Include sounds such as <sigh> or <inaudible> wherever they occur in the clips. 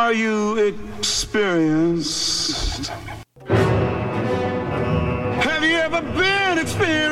Are you experienced? Have you ever been experienced?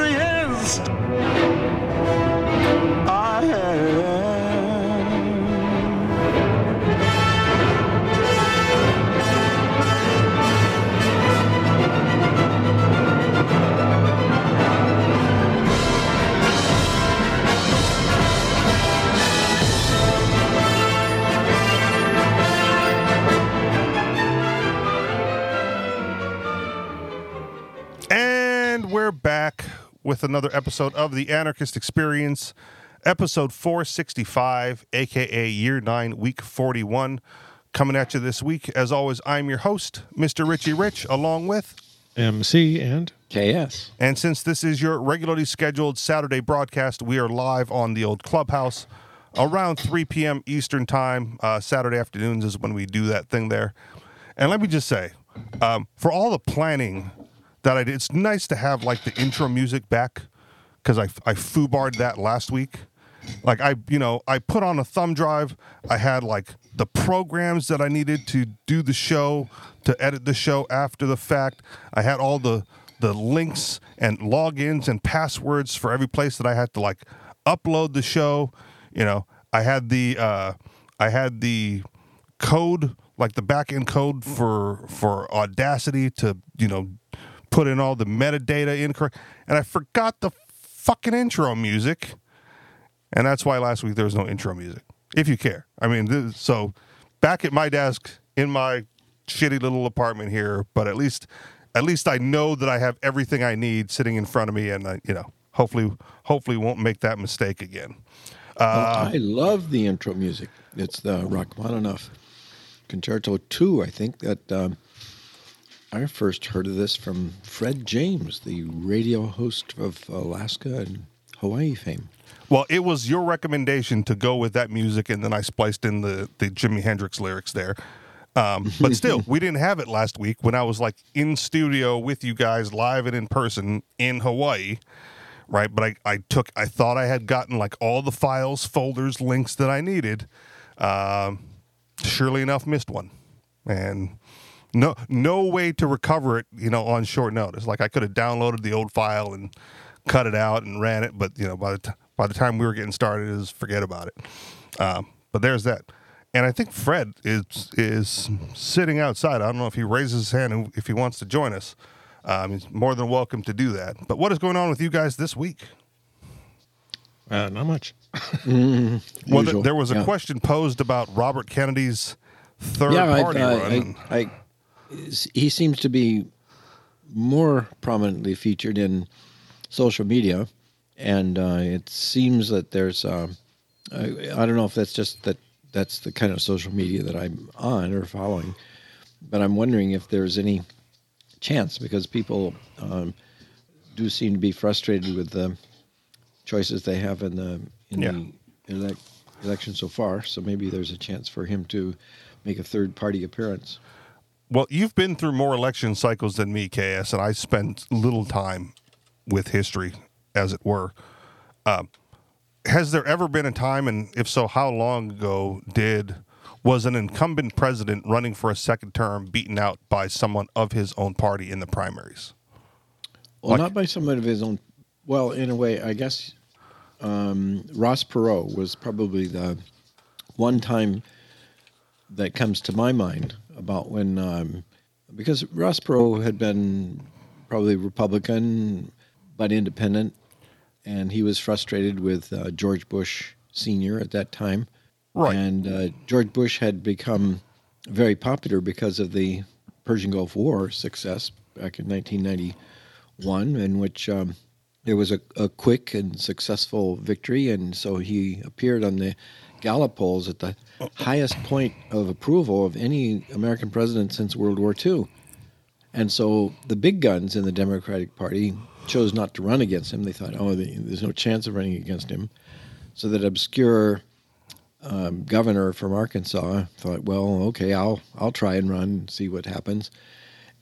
With another episode of the Anarchist Experience, episode 465, aka year 9, week 41. Coming at you this week. As always, I'm your host, Mr. Richie Rich, along with. MC and KS. And since this is your regularly scheduled Saturday broadcast, we are live on the old clubhouse around 3 p.m. Eastern Time. Uh, Saturday afternoons is when we do that thing there. And let me just say, um, for all the planning that I did, it's nice to have like the intro music back because I, I foobarred that last week. Like I, you know, I put on a thumb drive. I had like the programs that I needed to do the show, to edit the show after the fact. I had all the the links and logins and passwords for every place that I had to like upload the show. You know, I had the uh, I had the code like the back end code for for Audacity to you know put in all the metadata incorrect, and I forgot the fucking intro music, and that's why last week there was no intro music. If you care, I mean, this, so back at my desk in my shitty little apartment here, but at least at least I know that I have everything I need sitting in front of me, and I, you know, hopefully hopefully won't make that mistake again. Uh, I love the intro music. It's the Rachmaninoff Concerto 2, I think, that um, I first heard of this from Fred James, the radio host of Alaska and Hawaii fame. Well, it was your recommendation to go with that music, and then I spliced in the the Jimi Hendrix lyrics there. Um, but <laughs> still, we didn't have it last week when I was like in studio with you guys live and in person in Hawaii, right? But I, I took, I thought I had gotten like all the files, folders, links that I needed. Um, surely enough, missed one, and no no way to recover it, you know, on short notice. Like I could have downloaded the old file and cut it out and ran it, but you know, by the t- by the time we were getting started, is forget about it. Um, but there's that, and I think Fred is is sitting outside. I don't know if he raises his hand and if he wants to join us. Um, he's more than welcome to do that. But what is going on with you guys this week? uh, not much. <laughs> Well, th- there was a yeah. question posed about Robert Kennedy's third yeah, I, party uh, run. I, I, he seems to be more prominently featured in social media, and uh, it seems that there's. Uh, I, I don't know if that's just that that's the kind of social media that I'm on or following, but I'm wondering if there's any chance because people um, do seem to be frustrated with the choices they have in the in Yeah. the elec election so far. So maybe there's a chance for him to make a third party appearance. Well, you've been through more election cycles than me, KS, and I spent little time with history, as it were. Um, has there ever been a time, and if so, how long ago did was an incumbent president running for a second term beaten out by someone of his own party in the primaries? Well, Like- not by someone of his own. Well, in a way, I guess um, Ross Perot was probably the one time that comes to my mind about when, um, because Ross Perot had been probably Republican but independent, and he was frustrated with uh, George Bush Senior at that time. Right. And uh, George Bush had become very popular because of the Persian Gulf War success back in 1991, in which um, there was a, a quick and successful victory, and so he appeared on the Gallup polls at the highest point of approval of any American president since World War II. And so the big guns in the Democratic Party chose not to run against him. They thought, oh, the, there's no chance of running against him. So that obscure um, governor from Arkansas thought, well, okay, I'll I'll try and run and see what happens.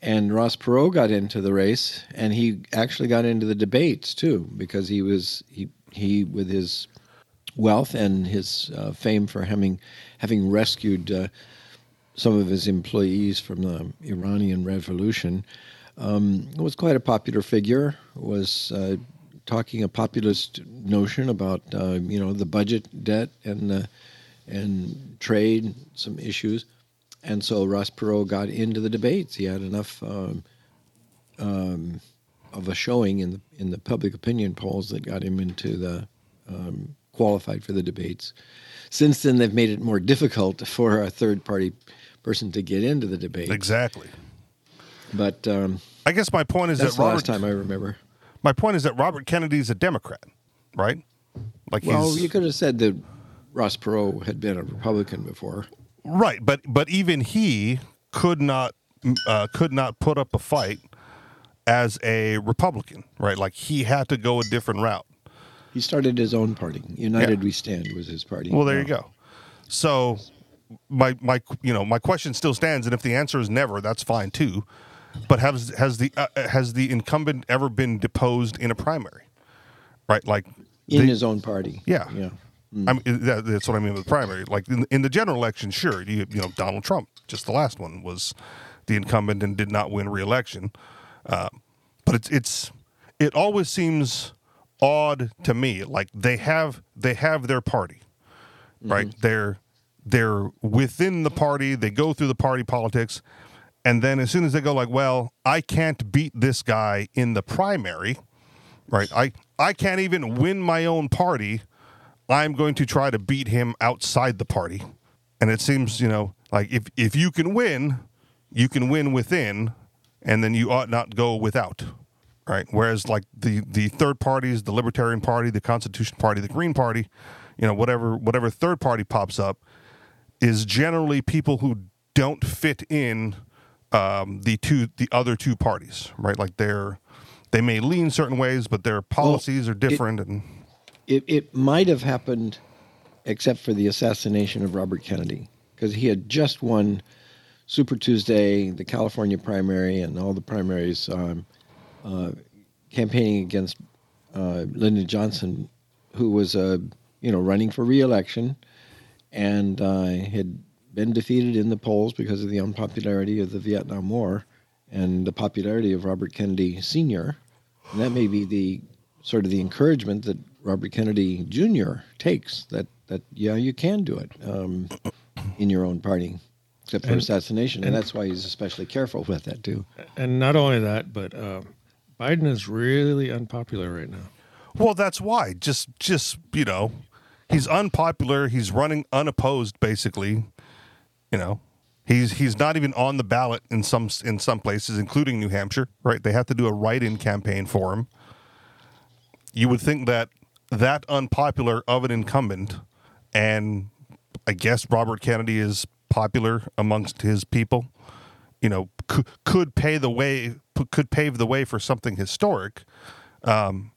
And Ross Perot got into the race, and he actually got into the debates too, because he was he he with his wealth and his uh, fame for having having rescued uh, some of his employees from the Iranian Revolution, um, was quite a popular figure. Was uh, talking a populist notion about uh, you know the budget debt and uh, and trade, some issues, and so Ross Perot got into the debates. He had enough um, um, of a showing in the in the public opinion polls that got him into the um, qualified for the debates. Since then, they've made it more difficult for a third party person to get into the debate. Exactly. But um, I guess my point is that's that Robert. last time I remember. My point is that Robert Kennedy's a Democrat, right? Like Well, you could have said that Ross Perot had been a Republican before. right, but but even he could not uh, could not put up a fight as a Republican, right? Like he had to go a different route. He started his own party. United We Stand was his party. Well, there you go. So my my you know my question still stands, and if the answer is never, that's fine too. But has has the uh, has the incumbent ever been deposed in a primary? Right, like In the- his own party. Yeah. Yeah. I mean, that, that's what I mean with primary. Like in, in the general election, sure, you, you know, Donald Trump, just the last one, was the incumbent and did not win re-election. Uh, but it's it's it always seems odd to me. Like they have they have their party, mm-hmm. right? They're they're within the party. They go through the party politics, and then as soon as they go like, well, I can't beat this guy in the primary, right? I I can't even win my own party. I'm going to try to beat him outside the party. And it seems, you know, like if if you can win, you can win within, and then you ought not go without. Right. Whereas like the the third parties, the Libertarian Party, the Constitution Party, the Green Party, you know, whatever whatever third party pops up, is generally people who don't fit in um, the two the other two parties. Right. Like they're they may lean certain ways, but their policies are different and It, it might have happened except for the assassination of Robert Kennedy because he had just won Super Tuesday, the California primary, and all the primaries um, uh, campaigning against uh, Lyndon Johnson, who was uh, you know running for reelection and uh, had been defeated in the polls because of the unpopularity of the Vietnam War and the popularity of Robert Kennedy Sr. And that may be the sort of the encouragement that Robert Kennedy Jr. takes that that yeah you can do it um, in your own party, except for And- assassination, and, that's why he's especially careful with that too. And not only that, but um, Biden is really unpopular right now. Well, that's why. Just, just you know, he's unpopular. He's running unopposed, basically. You know, he's he's not even on the ballot in some in some places, including New Hampshire. Right? They have to do a write-in campaign for him. You would think that that unpopular of an incumbent, and I guess Robert Kennedy is popular amongst his people. You know, could, could pay the way could pave the way for something historic um,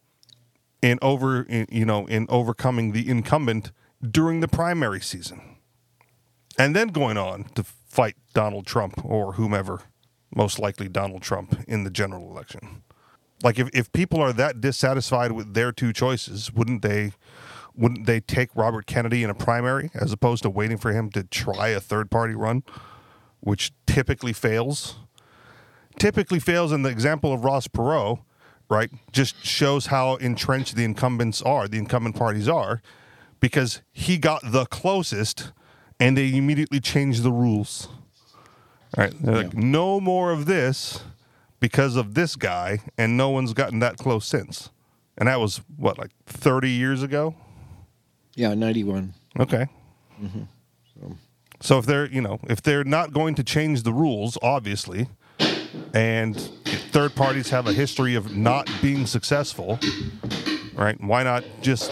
in over in, you know in overcoming the incumbent during the primary season. And then going on to fight Donald Trump or whomever most likely Donald Trump in the general election. Like if, if people are that dissatisfied with their two choices wouldn't they wouldn't they take Robert Kennedy in a primary as opposed to waiting for him to try a third party run which typically fails typically fails in the example of Ross Perot, right? Just shows how entrenched the incumbents are, the incumbent parties are, because he got the closest and they immediately changed the rules. Right? They're like, no more of this because of this guy, and no one's gotten that close since. And that was what, like 30 years ago? Yeah, ninety one. Okay. Mm-hmm. So if they're, you know, if they're not going to change the rules, obviously, and third parties have a history of not being successful, right? Why not just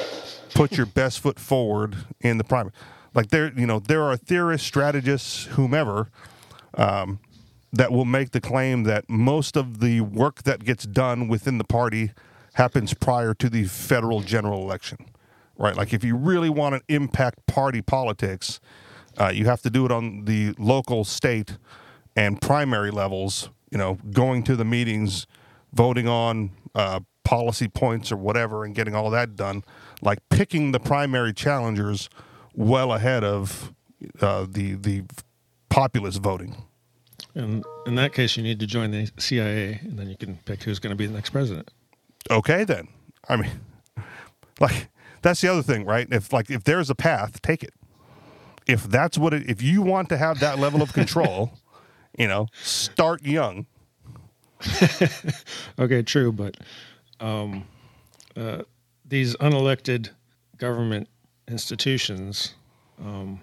put your best foot forward in the primary? Like there, you know, there are theorists, strategists, whomever, um, that will make the claim that most of the work that gets done within the party happens prior to the federal general election, right? Like if you really want to impact party politics, uh, you have to do it on the local, state, and primary levels. You know, going to the meetings, voting on uh, policy points or whatever, and getting all that done. Like picking the primary challengers well ahead of uh, the the populace voting. And in that case, you need to join the CIA, and then you can pick who's going to be the next president. Okay, then. I mean, <laughs> like that's the other thing, right? If like if there's a path, take it. If that's what it, if you want to have that level of control, <laughs> you know, start young. <laughs> Okay, true, but um, uh, these unelected government institutions um,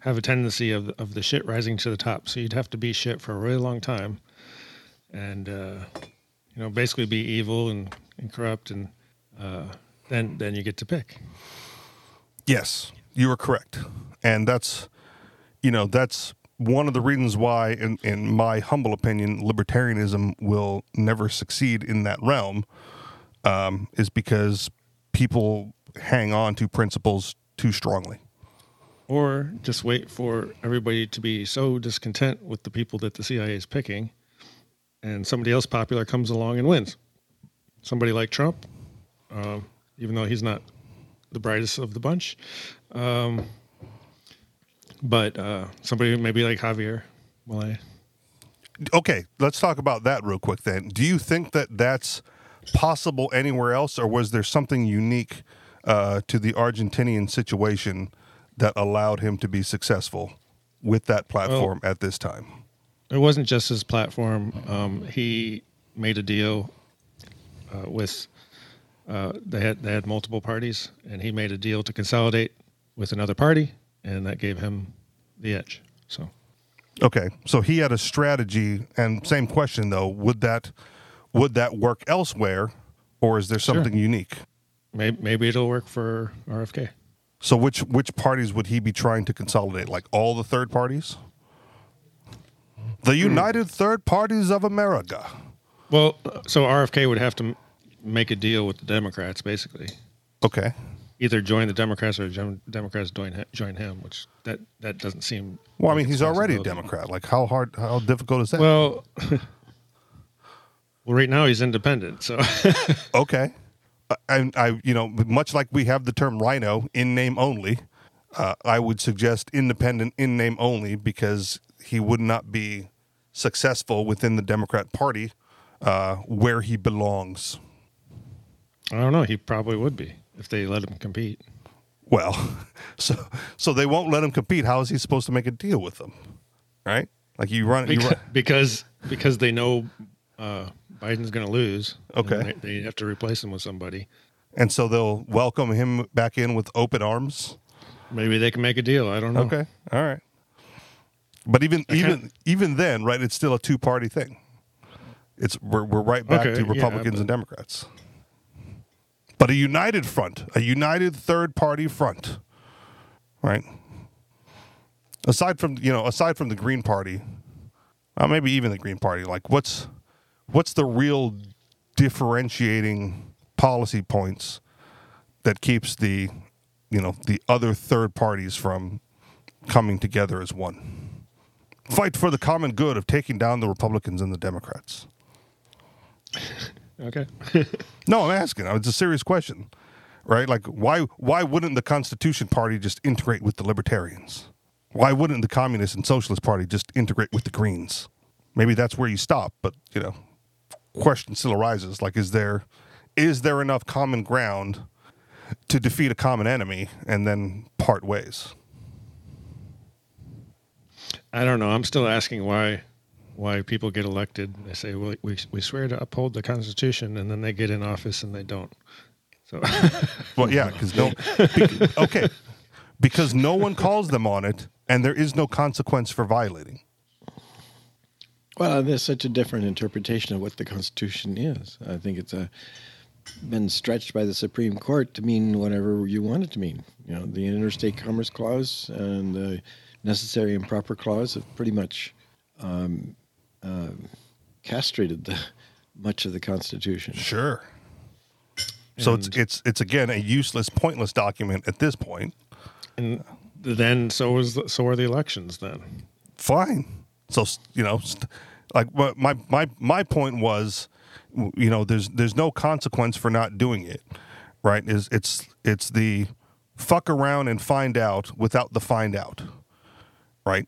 have a tendency of of the shit rising to the top. So you'd have to be shit for a really long time, and uh, you know, basically be evil and, and corrupt, and uh, then then you get to pick. Yes, you are correct. And that's, you know, that's one of the reasons why, in, in my humble opinion, libertarianism will never succeed in that realm, um, is because people hang on to principles too strongly. Or just wait for everybody to be so discontent with the people that the CIA is picking, and somebody else popular comes along and wins. Somebody like Trump, um, even though he's not the brightest of the bunch, um, but uh, somebody maybe like Javier Milei. Okay, let's talk about that real quick then. Do you think that that's possible anywhere else, or was there something unique uh, to the Argentinian situation that allowed him to be successful with that platform at this time? It wasn't just his platform. Um, he made a deal uh, with. Uh, they had they had multiple parties, and he made a deal to consolidate with another party, and that gave him the edge. So Okay, so he had a strategy, and same question though: would that would that work elsewhere, or is there something unique? maybe maybe it'll work for RFK. So which which parties would he be trying to consolidate? Like all the third parties? The hmm. United Third Parties of America. Well, uh, so RFK would have to make a deal with the Democrats, basically. Okay. Either join the Democrats or Democrats join join him, which that that doesn't seem. Well, I mean, he's already a. Democrat. Like, how hard, how difficult is that? Well, <laughs> well, right now he's independent, so <laughs> okay. And I, you know, much like we have the term RINO in name only, uh, I would suggest independent in name only because he would not be successful within the Democrat Party uh, where he belongs. I don't know. He probably would be if they let him compete. Well, <laughs> so so they won't let him compete. How is he supposed to make a deal with them? Right? Like you run, you Because run because, because they know uh, Biden's going to lose. Okay. they, they have to replace him with somebody. and so they'll welcome him back in with open arms. Maybe they can make a deal. I don't know. Okay, all right. But even even even then, right? It's still a two party thing. It's we're we're right back Okay, to yeah, Republicans but- and Democrats. But a united front, a united third party front, right? Aside from you know, aside from the Green Party, uh, maybe even the Green Party, like what's what's the real differentiating policy points that keeps the you know the other third parties from coming together as one fight for the common good of taking down the republicans and the democrats Okay. <laughs> no i'm asking. It's a serious question right? Like why why wouldn't the constitution party just integrate with the libertarians? Why wouldn't the communist and socialist party just integrate with the greens? Maybe that's where you stop but you know question still arises. Like is there is there enough common ground to defeat a common enemy and then part ways? I don't know. I'm still asking why why people get elected. They say, well, we, we swear to uphold the Constitution, and then they get in office and they don't. So, <laughs> Well, yeah, because no, bec- okay, because no one calls them on it, and there is no consequence for violating. Well, there's such a different interpretation of what the Constitution is. I think it's a, been stretched by the Supreme Court to mean whatever you want it to mean. You know, the Interstate Commerce Clause and the Necessary and Proper Clause have pretty much um, uh, castrated the, <laughs> much of the Constitution. Sure. So it's it's it's again a useless, pointless document at this point. and then so is the, so are the elections. Then Fine. So you know, st- like my my my point was, you know, there's there's no consequence for not doing it, right? Is it's it's the fuck around and find out without the find out, right?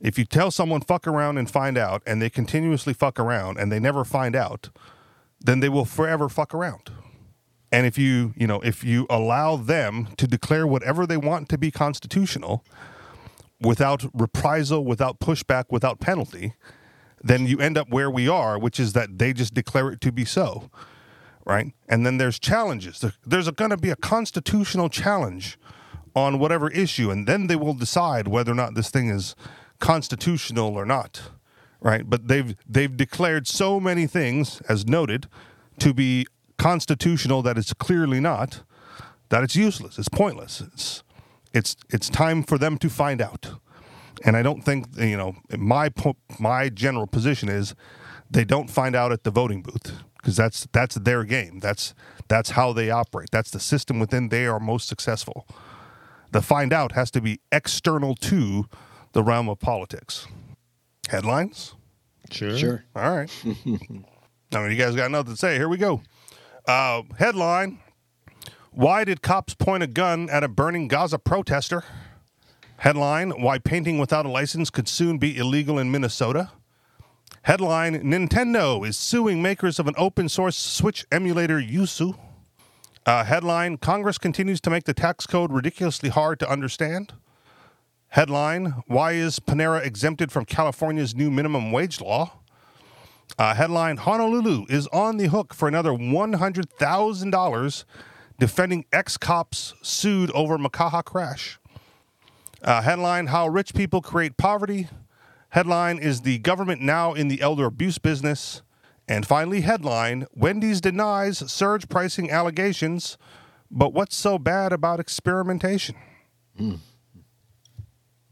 If you tell someone fuck around and find out, and they continuously fuck around and they never find out, then they will forever fuck around. And if you, you know, if you allow them to declare whatever they want to be constitutional without reprisal, without pushback, without penalty, then you end up where we are, which is that they just declare it to be so, right? And then there's challenges. There's going to be a constitutional challenge on whatever issue, and then they will decide whether or not this thing is constitutional or not, right? But they've they've declared so many things, as noted, to be constitutional that it's clearly not, that it's useless, it's pointless, it's it's it's time for them to find out. And I don't think you know my po- my general position is they don't find out at the voting booth because that's that's their game. That's that's how they operate. That's the system within they are most successful. The find out has to be external to the realm of politics. Headlines. Sure. Sure. All right. <laughs> I mean, you guys got nothing to say. Here we go. Uh, headline Why did cops point a gun at a burning Gaza protester? Headline Why painting without a license could soon be illegal in Minnesota? Headline Nintendo is suing makers of an open source Switch emulator Yuzu. Uh, headline Congress continues to make the tax code ridiculously hard to understand. Headline Why is Panera exempted from California's new minimum wage law? Uh, headline Honolulu is on the hook for another $100,000 defending ex cops sued over Makaha crash. Uh, headline How Rich People Create Poverty. Headline Is the Government Now in the Elder Abuse Business? And finally, headline Wendy's denies surge pricing allegations, but what's so bad about experimentation?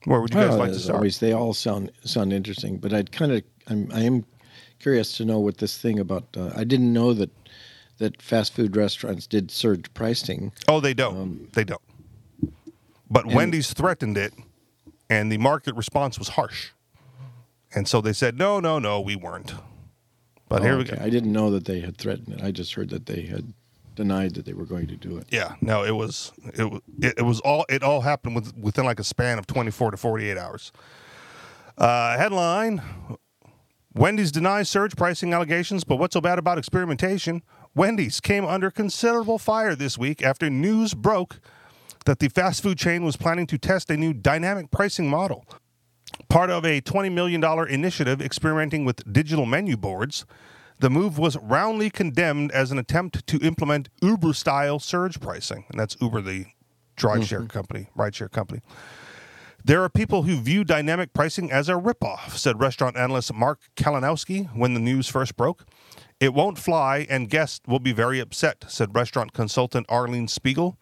Where would you guys Well, like to start? always, they all sound sound interesting, but I'd kind of I'm I am curious to know what this thing about. Uh, I didn't know that that fast food restaurants did surge pricing. Oh, they don't. they don't. But Wendy's threatened it, and the market response was harsh. And so they said, no, no, no, we weren't. But here Oh, we okay. go. I didn't know that they had threatened it. I just heard that they had denied that they were going to do it. Yeah, no, it was it, it, it was all it all happened with, within like a span of 24 to 48 hours. Uh, headline Wendy's denies surge pricing allegations, but what's so bad about experimentation? Wendy's came under considerable fire this week after news broke that the fast food chain was planning to test a new dynamic pricing model. Part of a $20 million initiative experimenting with digital menu boards, the move was roundly condemned as an attempt to implement Uber style surge pricing. And that's Uber, the rideshare mm-hmm. company, rideshare company. There are people who view dynamic pricing as a ripoff, said restaurant analyst Mark Kalinowski when the news first broke. It won't fly, and guests will be very upset, said restaurant consultant Arlene Spiegel.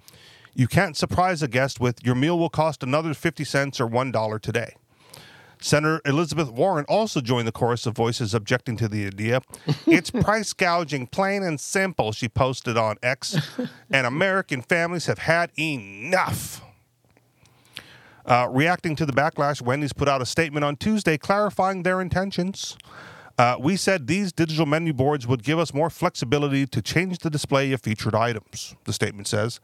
You can't surprise a guest with your meal will cost another 50 cents or $1 today. Senator Elizabeth Warren also joined the chorus of voices objecting to the idea. <laughs> It's price gouging, plain and simple, she posted on X, <laughs> and American families have had enough. Uh, reacting to the backlash, Wendy's put out a statement on Tuesday clarifying their intentions. Uh, we said these digital menu boards would give us more flexibility to change the display of featured items, the statement says.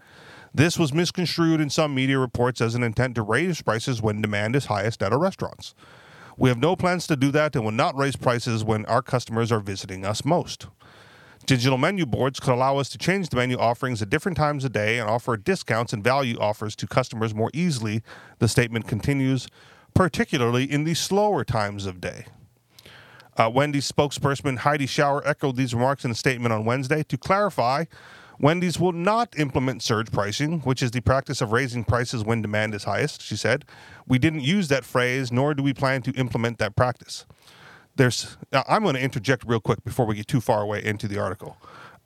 This was misconstrued in some media reports as an intent to raise prices when demand is highest at our restaurants. We have no plans to do that and will not raise prices when our customers are visiting us most. Digital menu boards could allow us to change the menu offerings at different times of day and offer discounts and value offers to customers more easily, the statement continues, particularly in the slower times of day. Uh, Wendy's spokesperson Heidi Schauer echoed these remarks in a statement on Wednesday to clarify Wendy's will not implement surge pricing, which is the practice of raising prices when demand is highest, she said. We didn't use that phrase, nor do we plan to implement that practice. There's, I'm going to interject real quick before we get too far away into the article.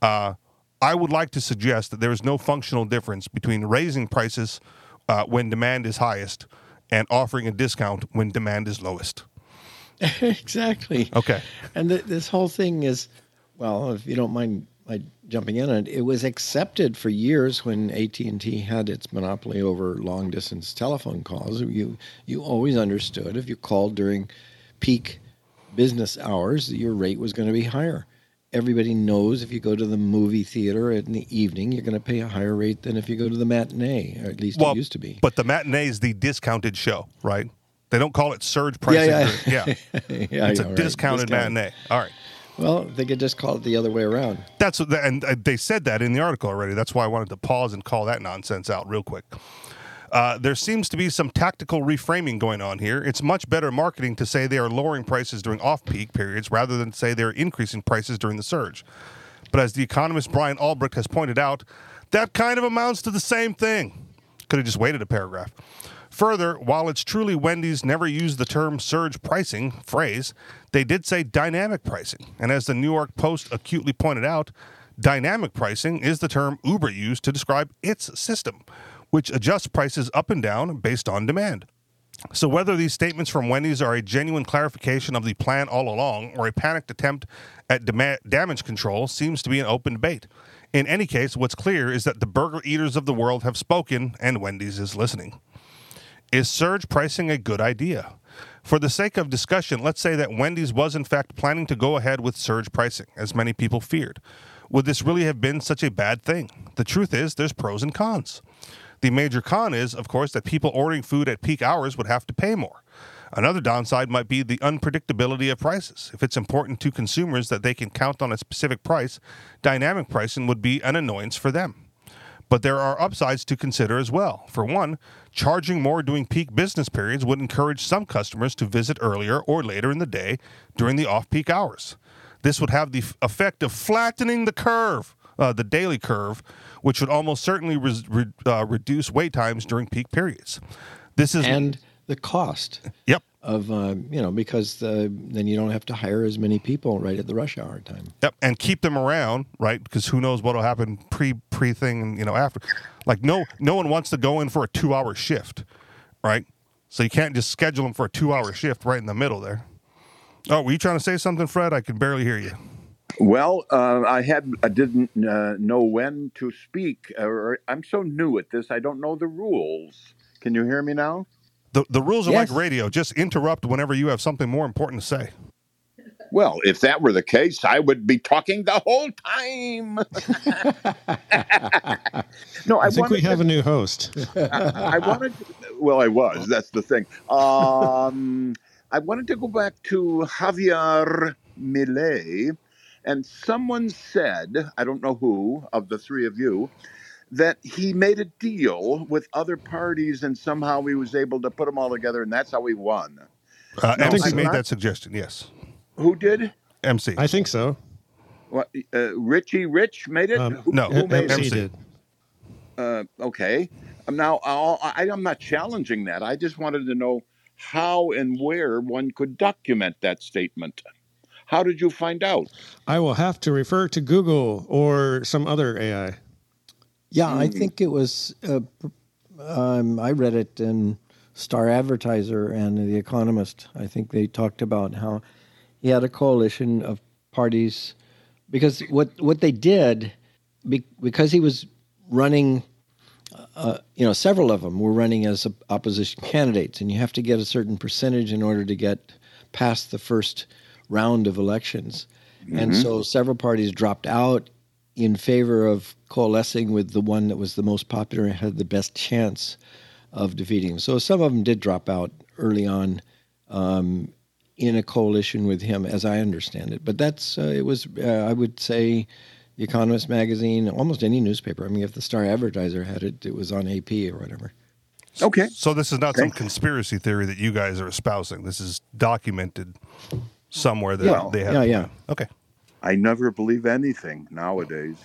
Uh, I would like to suggest that there is no functional difference between raising prices uh, when demand is highest and offering a discount when demand is lowest. <laughs> exactly. Okay. And th- this whole thing is, well, if you don't mind my jumping in on it, it was accepted for years when AT and T had its monopoly over long distance telephone calls. You you always understood if you called during peak business hours, your rate was going to be higher. Everybody knows if you go to the movie theater in the evening, you're going to pay a higher rate than if you go to the matinee, or at least it used to be. But the matinee is the discounted show, right? They don't call it surge pricing. yeah. <laughs> yeah. yeah, It's yeah, a right. discounted Discounted. matinee. All right. Well, they could just call it the other way around. That's what, the, and uh, they said that in the article already. That's why I wanted to pause and call that nonsense out real quick. Uh, there seems to be some tactical reframing going on here. It's much better marketing to say they are lowering prices during off-peak periods rather than say they're increasing prices during the surge. But as the economist Brian Albrecht has pointed out, that kind of amounts to the same thing. Could have just waited a paragraph. Further, while it's truly Wendy's never used the term surge pricing phrase, they did say dynamic pricing. And as the New York Post acutely pointed out, dynamic pricing is the term Uber used to describe its system, which adjusts prices up and down based on demand. So, whether these statements from Wendy's are a genuine clarification of the plan all along or a panicked attempt at dama- damage control seems to be an open debate. In any case, what's clear is that the burger eaters of the world have spoken and Wendy's is listening. Is surge pricing a good idea? For the sake of discussion, let's say that Wendy's was in fact planning to go ahead with surge pricing, as many people feared. Would this really have been such a bad thing? The truth is, there's pros and cons. The major con is, of course, that people ordering food at peak hours would have to pay more. Another downside might be the unpredictability of prices. If it's important to consumers that they can count on a specific price, dynamic pricing would be an annoyance for them. But there are upsides to consider as well. For one, charging more during peak business periods would encourage some customers to visit earlier or later in the day during the off peak hours. This would have the f- effect of flattening the curve, uh, the daily curve, which would almost certainly res- re- uh, reduce wait times during peak periods. This is And the cost yep, of, uh, you know, because the, then you don't have to hire as many people right at the rush hour time. Yep, and keep them around, right? Because who knows what'll happen pre pre thing and you know after. Like no no one wants to go in for a two hour shift, right? So you can't just schedule them for a two hour shift right in the middle there. Oh, were you trying to say something, Fred? I could barely hear you. Well, uh, I had I didn't uh, know when to speak. Or I'm so new at this, I don't know the rules. Can you hear me now? The the rules are Yes. like radio. Just interrupt whenever you have something more important to say. Well, if that were the case, I would be talking the whole time. <laughs> no, I, I think we have to, a new host. <laughs> I wanted. To, well, I was. That's the thing. Um, <laughs> I wanted to go back to Javier Milei, and someone said, I don't know who of the three of you, that he made a deal with other parties, and somehow he was able to put them all together, and that's how he won. Uh, No, MC I'm made not- that suggestion. Yes, Who did? MC. I think so. What? Uh, Richie Rich made it? Um, who, no, who made MC. MC it? did. Uh, okay. Um, Now, I'll, I, I'm not challenging that. I just wanted to know how and where one could document that statement. How did you find out? I will have to refer to Google or some other AI. Yeah, I think it was. Uh, um, I read it in Star Advertiser and The Economist. I think they talked about how he had a coalition of parties because what what they did be, because he was running. Uh, you know, several of them were running as opposition candidates, and you have to get a certain percentage in order to get past the first round of elections. And so several parties dropped out in favor of coalescing with the one that was the most popular and had the best chance of defeating him. So some of them did drop out early on um, in a coalition with him, as I understand it. But that's uh, it was uh, I would say the Economist magazine, almost any newspaper. I mean, if the Star Advertiser had it, it was on AP or whatever. Okay. So this is not some conspiracy theory that you guys are espousing. This is documented somewhere that Well, they have. yeah, yeah. Okay. I never believe anything nowadays.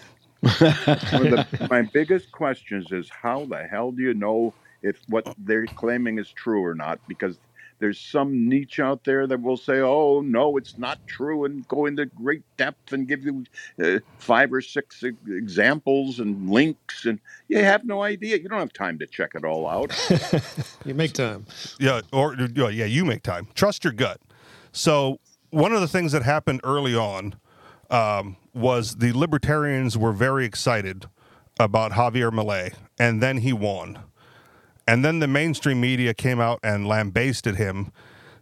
One of the, <laughs> my biggest questions is how the hell do you know if what they're claiming is true or not? Because there's some niche out there that will say, "Oh no, it's not true," and go into great depth and give you uh, five or six e- examples and links, and you have no idea. You don't have time to check it all out. <laughs> You make time. Yeah, or yeah, yeah, you make time. Trust your gut. So one of the things that happened early on um, was the libertarians were very excited about Javier Milei, and then he won. And then the mainstream media came out and lambasted him,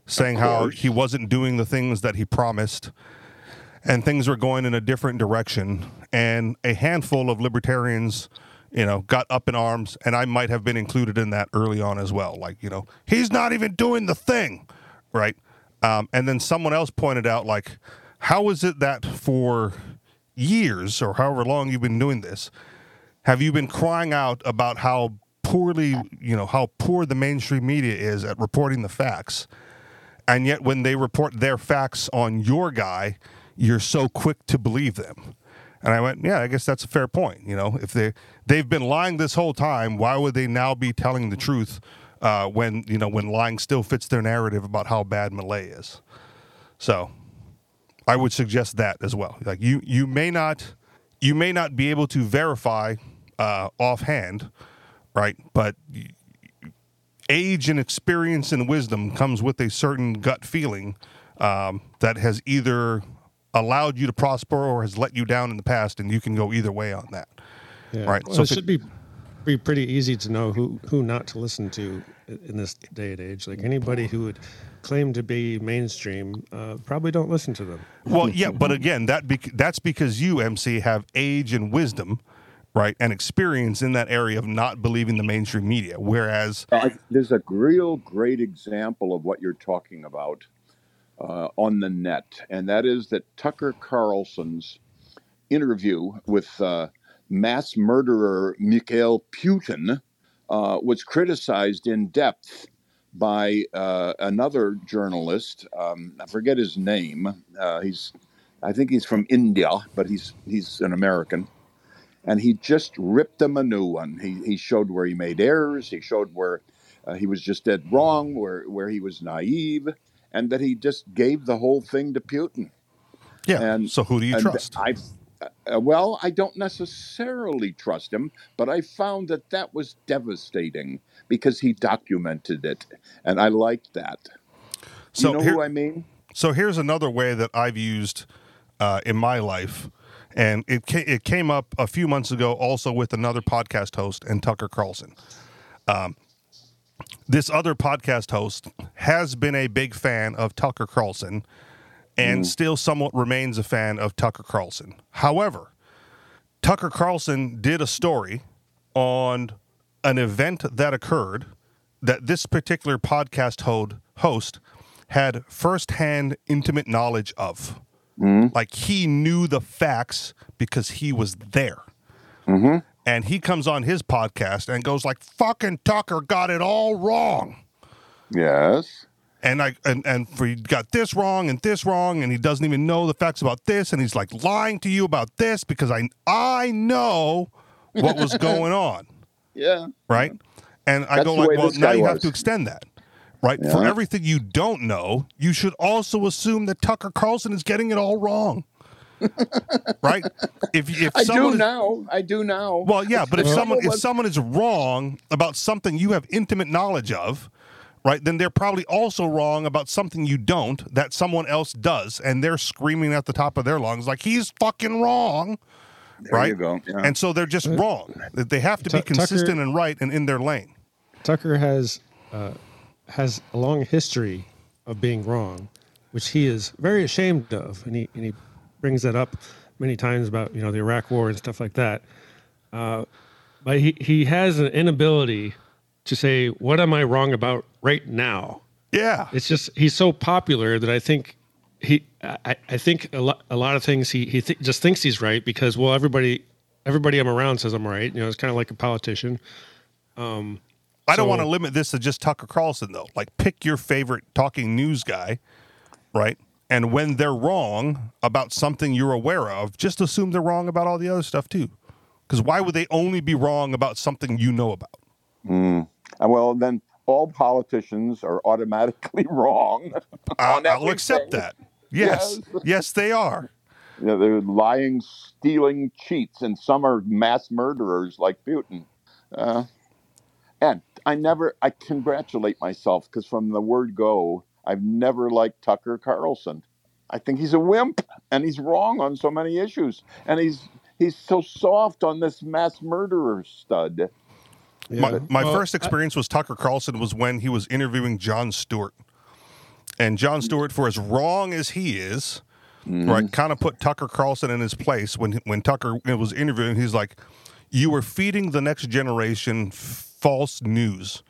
saying how he wasn't doing the things that he promised, and things were going in a different direction. And a handful of libertarians you know, got up in arms, and I might have been included in that early on as well. Like, you know, he's not even doing the thing, right? Um, and then someone else pointed out, like, how is it that for years or however long you've been doing this, have you been crying out about how poorly, you know, how poor the mainstream media is at reporting the facts? And yet, when they report their facts on your guy, you're so quick to believe them. And I went, yeah, I guess that's a fair point. You know, if they they've been lying this whole time, why would they now be telling the truth uh, when you know when lying still fits their narrative about how bad Milei is? So, I would suggest that as well. Like you, you may not, you may not be able to verify uh, offhand, right? But age and experience and wisdom comes with a certain gut feeling um, that has either allowed you to prosper or has let you down in the past, and you can go either way on that. Yeah. Right. Well, So it if it- should be be pretty easy to know who who not to listen to in this day and age. Like anybody who would claim to be mainstream, uh, probably don't listen to them. Well, yeah, but again, that bec- that's because you, MC, have age and wisdom, right, and experience in that area of not believing the mainstream media. Whereas, I, there's a real great example of what you're talking about uh, on the net, and that is that Tucker Carlson's interview with uh, mass murderer Mikhail Putin uh, was criticized in depth by uh, another journalist. Um, I forget his name. Uh, he's, I think he's from India, but he's he's an American and he just ripped him a new one. He, he showed where he made errors. He showed where uh, he was just dead wrong, where where he was naive, and that he just gave the whole thing to Putin. yeah. And- so who do you trust? I, uh, well, I don't necessarily trust him, but I found that that was devastating because he documented it, and I liked that. So you know here- who I mean? So here's another way that I've used uh, in my life, and it ca- it came up a few months ago, also with another podcast host and Tucker Carlson. Um, this other podcast host has been a big fan of Tucker Carlson, and hmm. still somewhat remains a fan of Tucker Carlson. However, Tucker Carlson did a story on an event that occurred that this particular podcast host host had firsthand intimate knowledge of. Hmm. Like he knew the facts because he was there. Mm-hmm. And he comes on his podcast and goes like, "Fucking Tucker got it all wrong." Yes. And I and and for he got this wrong and this wrong, and he doesn't even know the facts about this, and he's like lying to you about this because I I know what was <laughs> going on, Yeah. right? And I That's go like, well, now you have to extend that, right? For everything you don't know, you should also assume that Tucker Carlson is getting it all wrong, <laughs> right? If if I someone do is, now. I do now. well, yeah, but if <laughs> someone if someone is wrong about something you have intimate knowledge of, right, then they're probably also wrong about something you don't that someone else does, and they're screaming at the top of their lungs like he's fucking wrong, there right? you go. Yeah. And so they're just wrong. They have to be Tu- Tucker- consistent and right and in their lane. Tucker has uh, has a long history of being wrong, which he is very ashamed of, and he and he brings that up many times about you know the Iraq War and stuff like that. Uh, but he he has an inability to say what am I wrong about right now. Yeah, It's just he's so popular that I think he I, I think a lot a lot of things he he th- just thinks he's right because well everybody everybody I'm around says I'm right. You know, it's kind of like a politician. Um, I don't so- want to limit this to just Tucker Carlson though. Like, pick your favorite talking news guy, right? And when they're wrong about something you're aware of, just assume they're wrong about all the other stuff too. Because why would they only be wrong about something you know about? Uh, well, then all politicians are automatically <laughs> wrong. I'll, I'll accept that. Yes, Yes. yes, they are. You know, they're lying, stealing cheats, and some are mass murderers like Putin. Uh, and I never, I congratulate myself because from the word go, I've never liked Tucker Carlson. I think he's a wimp, and he's wrong on so many issues, and he's he's so soft on this mass murderer stud. My, Yeah. my Well, first experience with Tucker Carlson was when he was interviewing Jon Stewart. And Jon Stewart, for as wrong as he is, mm-hmm. right, kind of put Tucker Carlson in his place when when Tucker was interviewing. He's like, you were feeding the next generation false news,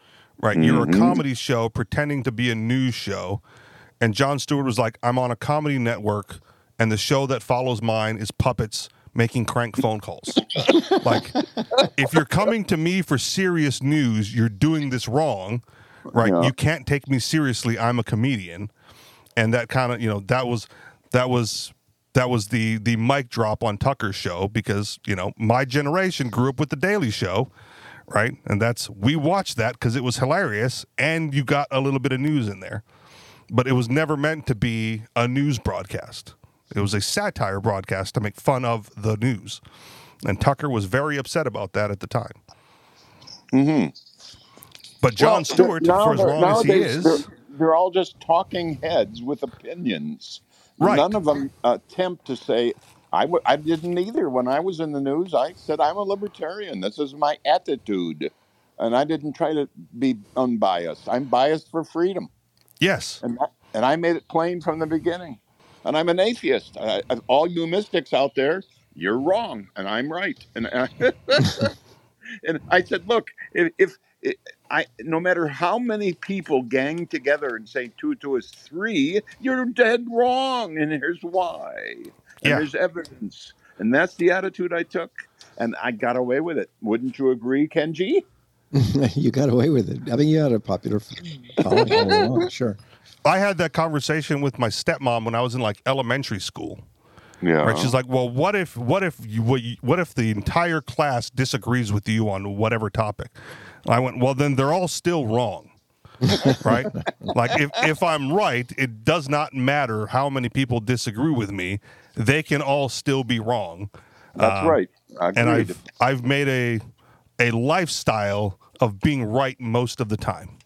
right? You're a mm-hmm. comedy show pretending to be a news show. And Jon Stewart was like, I'm on a comedy network, and the show that follows mine is puppets making crank phone calls. like, if you're coming to me for serious news, you're doing this wrong, right? Yeah. You can't take me seriously. I'm a comedian. And that kind of, you know, that was, that was, that was the the mic drop on Tucker's show because you know my generation grew up with the Daily Show, right? And that's we watched that because it was hilarious and you got a little bit of news in there, but it was never meant to be a news broadcast. It was a satire broadcast to make fun of the news, and Tucker was very upset about that at the time. Mm-hmm. But Jon Well, Stewart, now for as they're- long as he is, they're, they're all just talking heads with opinions. Right. None of them attempt to say, I w- I didn't either. When I was in the news, I said, I'm a libertarian. This is my attitude. And I didn't try to be unbiased. I'm biased for freedom. yes, And, and I made it plain from the beginning. And I'm an atheist. I, I- all you mystics out there, you're wrong, and I'm right. And I, <laughs> and I said, look, if, if if I, no matter how many people gang together and say two two is three, you're dead wrong, and here's why. And Yeah. there's evidence, and that's the attitude I took, and I got away with it. Wouldn't you agree, Kenji? <laughs> you got away with it. I mean, you had a popular <laughs> following sure. I had that conversation with my stepmom when I was in like elementary school. Yeah. Right? She's like, "Well, what if what if you what, you- what if the entire class disagrees with you on whatever topic?" I went, "Well, then they're all still wrong." <laughs> right? Like if if I'm right, it does not matter how many people disagree with me. They can all still be wrong. that's uh, right. And Agreed. I've I've made a a lifestyle of being right most of the time.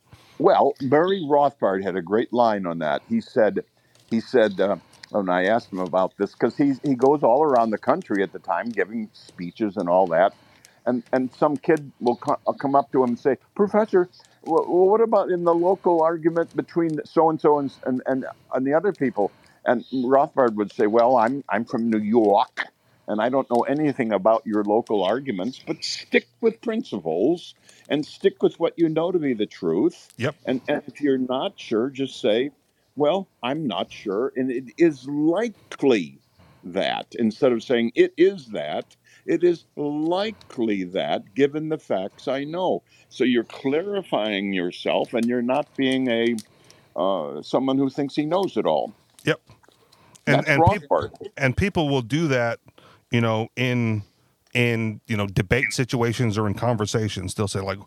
Well, Murray Rothbard had a great line on that. He said, he said, uh, and I asked him about this because he he goes all around the country at the time giving speeches and all that, and and some kid will co- uh, come up to him and say, Professor, wh- what about in the local argument between so and so and and and the other people? And Rothbard would say, Well, I'm I'm from New York. And I don't know anything about your local arguments, but stick with principles and stick with what you know to be the truth. Yep. And, and if you're not sure, just say, well, I'm not sure. And it is likely that, instead of saying it is that, it is likely that, given the facts I know. So you're clarifying yourself and you're not being a uh, someone who thinks he knows it all. Yep. That's and and people will do that, you know, in in you know debate situations or in conversations. They'll say like,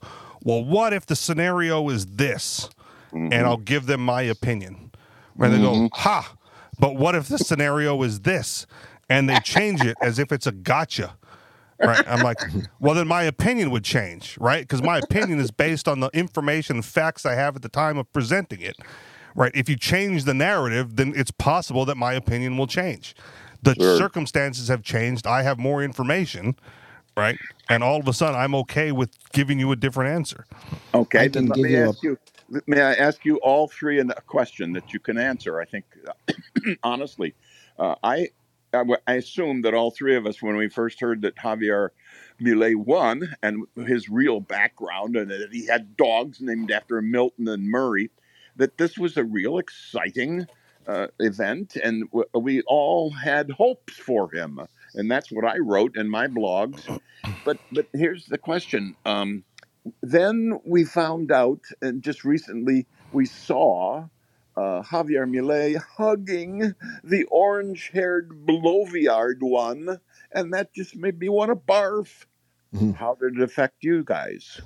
"Well, what if the scenario is this?" And mm-hmm. I'll give them my opinion. And they go, mm-hmm. "Ha!" But what if the scenario is this? And they change it as if it's a gotcha. Right. I'm like, well, then my opinion would change, right? Because my opinion is based on the information and facts I have at the time of presenting it. Right. If you change the narrative, then it's possible that my opinion will change. The Sure. circumstances have changed. I have more information, right? And all of a sudden, I'm okay with giving you a different answer. Okay, I then can let me you a- ask you. May I ask you all three in a question that you can answer? I think, <coughs> honestly, uh, I I w- I assume that all three of us, when we first heard that Javier Milei won and his real background, and that he had dogs named after Milton and Murray, that this was a real exciting uh, event, and w- we all had hopes for him, and that's what I wrote in my blogs. But but here's the question. Um, then we found out, and just recently we saw uh, Javier Milei hugging the orange-haired Bloviard one, and that just made me want to barf. Mhm. How did it affect you guys?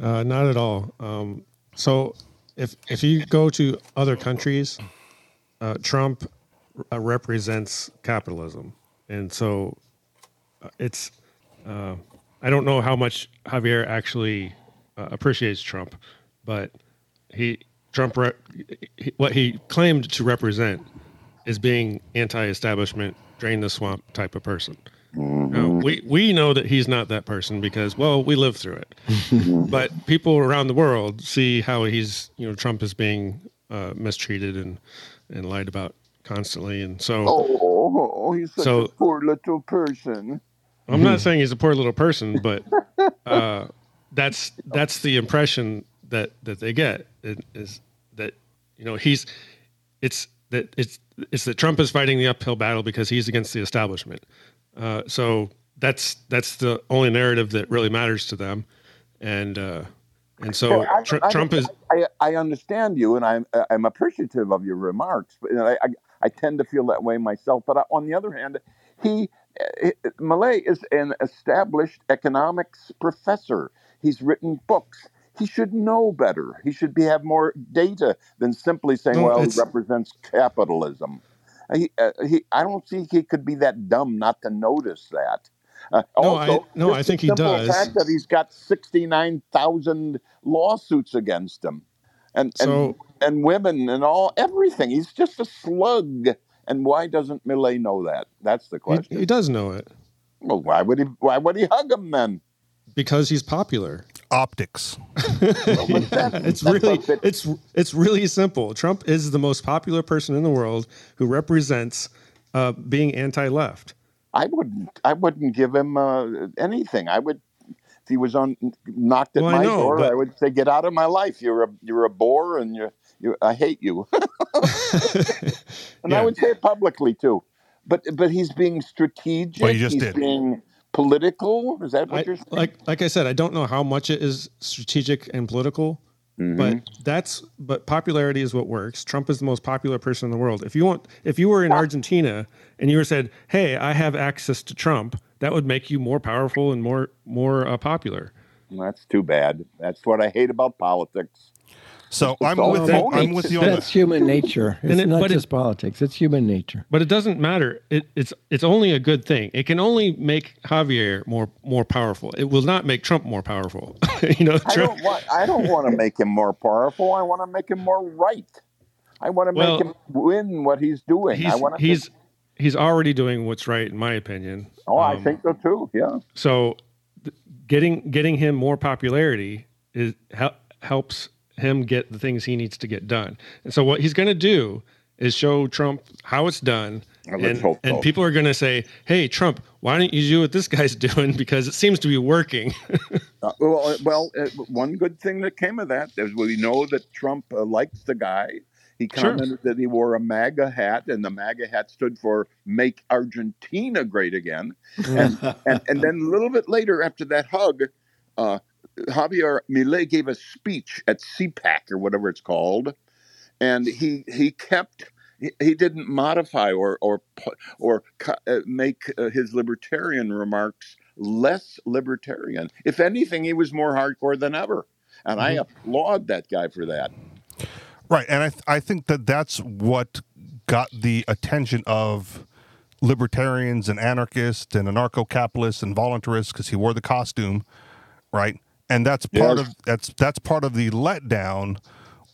Uh, not at all. Um, so if if you go to other countries, uh, Trump uh, represents capitalism, and so uh, it's. Uh, I don't know how much Javier actually uh, appreciates Trump, but he Trump re- he, what he claimed to represent is being anti-establishment, drain the swamp type of person. Now, we we know that he's not that person because well we lived through it, but people around the world see how he's you know Trump is being uh, mistreated and and lied about constantly, and so Oh, he's such So- a poor little person. I'm not saying he's a poor little person, but <laughs> uh, that's that's the impression that that they get it is that you know he's it's that it's it's that Trump is fighting the uphill battle because he's against the establishment. Uh, so that's that's the only narrative that really matters to them, and uh, and so Well, I- Tr- I- Trump is I, I understand you, and I'm I'm appreciative of your remarks, but I, I, I tend to feel that way myself. But on the other hand, he eh, Milei is an established economics professor. He's written books. He should know better. He should be have more data than simply saying, No, "Well, he represents capitalism." He, uh, he, I don't think he could be that dumb not to notice that. Uh, No, I- no, I think the he simple does. fact that he's got sixty-nine thousand lawsuits against him, and So- and and women and all everything. He's just a slug. And why doesn't Milei know that? That's the question. he does know it well, why would he? Why would he hug him then? because he's popular. Optics. That- <laughs> It's really a it's it's really simple. Trump is the most popular person in the world who represents uh, being anti-left. I wouldn't. I wouldn't give him uh, anything. I would. If he was on knocked at Well, my know, door, but- I would say, "Get out of my life! You're a you're a bore, and you you I hate you." <laughs> <laughs> and I would say it publicly too. But but he's being strategic. Well, you just he's did. being political. Is that what I, you're saying? like like I said, I don't know how much it is strategic and political, Mhm. but that's but popularity is what works. Trump is the most popular person in the world. If you want, if you were in Argentina and you were said, "Hey, I have access to Trump," that would make you more powerful and more more uh, popular. That's too bad. That's what I hate about politics. So It's I'm with you. phony. I'm with you on That's this. human nature. It's And it- not but it- just politics. It's human nature. But it doesn't matter. It, it's it's only a good thing. It can only make Javier more more powerful. It will not make Trump more powerful. <laughs> you know, I Trump, don't want. I don't want to make him more powerful. I want to make him more right. I want to Well, make him win what he's doing. I he's want to. he's he's already doing what's right, in my opinion. oh, I Um, think so too. Yeah. so. th- Getting getting him more popularity is hel- helps him get the things he needs to get done. And so what he's going to do is show Trump how it's done. And, hope so. and people are going to say, "Hey, Trump, why don't you do what this guy's <laughs> doing? Because it seems to be working." <laughs> Uh, well, uh, well, uh, one good thing that came of that is we know that Trump uh, likes the guy. He Sure. commented that he wore a MAGA hat, and the MAGA hat stood for "Make Argentina Great Again." <laughs> and, and and then a little bit later, after that hug, uh, Javier Milei gave a speech at CPAC or whatever it's called, and he he kept he, didn't modify or or or uh, make uh, his libertarian remarks less libertarian. If anything, he was more hardcore than ever, and I applaud that guy for that. Right, and I th- I think that that's what got the attention of libertarians and anarchists and anarcho-capitalists and voluntarists because he wore the costume, right? And that's part Yes. of that's that's part of the letdown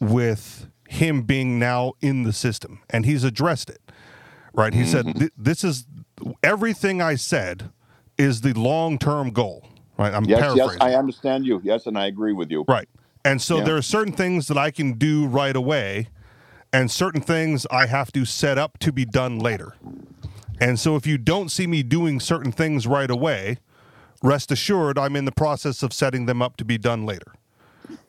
with him being now in the system, and he's addressed it, right? He said, mm-hmm. "This is everything I said is the long-term goal." Right, I'm Yes, paraphrasing. yes, I understand you. Yes, and I agree with you. Right. And so Yeah. there are certain things that I can do right away, and certain things I have to set up to be done later. And so if you don't see me doing certain things right away, rest assured I'm in the process of setting them up to be done later.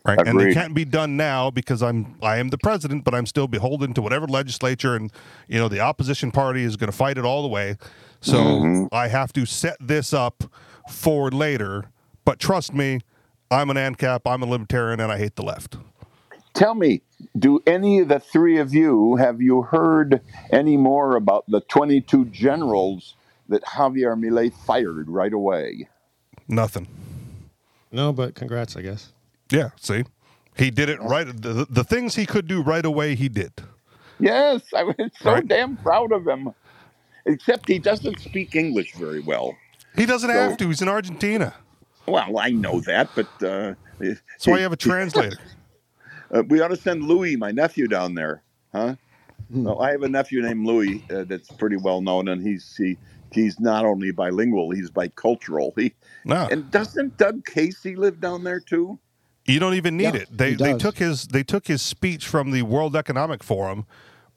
Right. And they can't be done now because I'm I am the president, but I'm still beholden to whatever legislature and you know the opposition party is going to fight it all the way. So Mm-hmm. I have to set this up for later. But trust me, I'm an ANCAP, I'm a libertarian, and I hate the left. Tell me, do any of the three of you have you heard any more about the 22 generals that Javier Milei fired right away? Nothing. no, but congrats, I guess. Yeah, see? He did it right. The, the things he could do right away, he did. Yes, I was so Right. damn proud of him. Except he doesn't speak English very well. He doesn't So- have to. He's in Argentina. Well, I know that, but uh, That's why you have a translator. <laughs> Uh, we ought to send Louis, my nephew, down there, huh? Well, I have a nephew named Louis uh, that's pretty well known, and he's he he's not only bilingual, he's bicultural. He No, and doesn't Doug Casey live down there too? you don't even need Yeah, it. They they took his they took his speech from the World Economic Forum,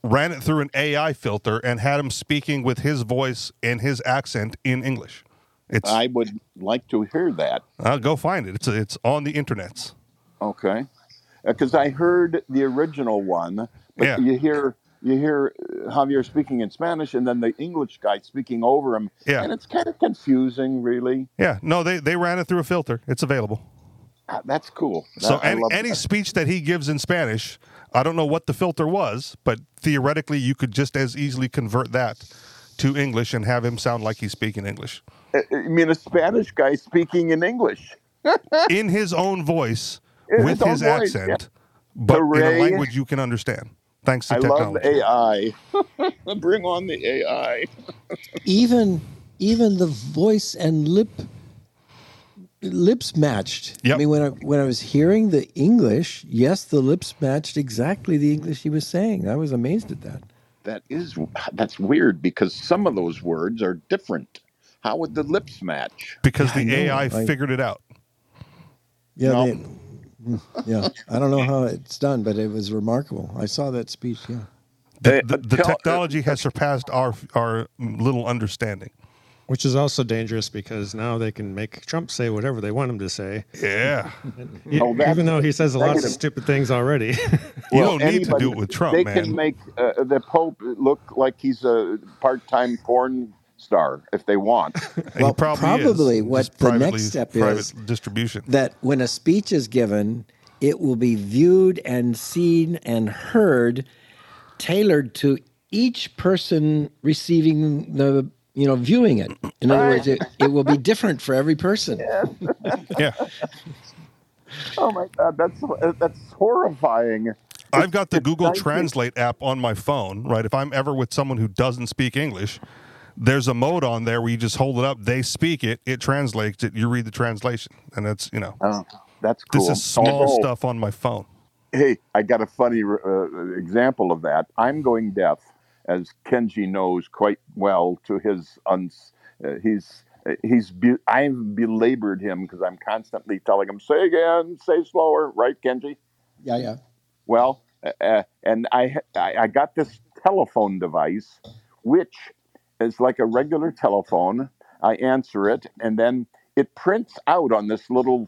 ran it through an AI filter, and had him speaking with his voice and his accent in English. It's I would like to hear that. I'll go find it. It's it's on the internets. Okay, uh, because I heard the original one, but Yeah. you hear you hear uh, Javier speaking in Spanish, and then the English guy speaking over him, Yeah. and it's kind of confusing, really. Yeah, no, they they ran it through a filter. It's available. Ah, That's cool. So I any any that. speech that he gives in Spanish, I don't know what the filter was, but theoretically you could just as easily convert that to English and have him sound like he's speaking English I I mean, a Spanish guy speaking in English. <laughs> in his own voice In with his his voice, accent, but in a language you can understand. Thanks to I love technology. AI. <laughs> Bring on the AI. <laughs> even even the voice and lip lips matched. I mean, when I when I was hearing the English, yes, the lips matched exactly the English he was saying. I was amazed at that. That is that's weird because some of those words are different. How would the lips match? because I the AI I- figured it out. Yeah, No. They, <laughs> yeah. I don't know how it's done, but it was remarkable. I saw that speech. Yeah. The, the, uh, the technology has surpassed our our little understanding. Which is also dangerous because now they can make Trump say whatever they want him to say, Yeah, Oh, even though he says a lot of stupid things already. <laughs> you Well, don't need to do it with Trump, they man. can make uh, the Pope look like he's a part-time porn star if they want. <laughs> Well, probably, probably is. what Just the next step private is- distribution. That when a speech is given, it will be viewed and seen and heard, tailored to each person receiving the you know viewing it. In other words, it, it will be different for every person. <laughs> Yeah, oh my God, that's uh, that's horrifying. I've got the Google Translate app on my phone. Right, if I'm ever with someone who doesn't speak English, there's a mode on there where you just hold it up, they speak it, it translates it, you read the translation, and that's you know, Oh, that's cool. this is small Oh, stuff on my phone. Hey, I got a funny uh, example of that. I'm going deaf, as Kenji knows quite well. To his uns, uh, he's uh, he's be- I've belabored him because I'm constantly telling him, "Say again, say slower." Right, Kenji? Yeah, yeah. Well, uh, uh, and I, I I got this telephone device, which is like a regular telephone. I answer it, and then it prints out on this little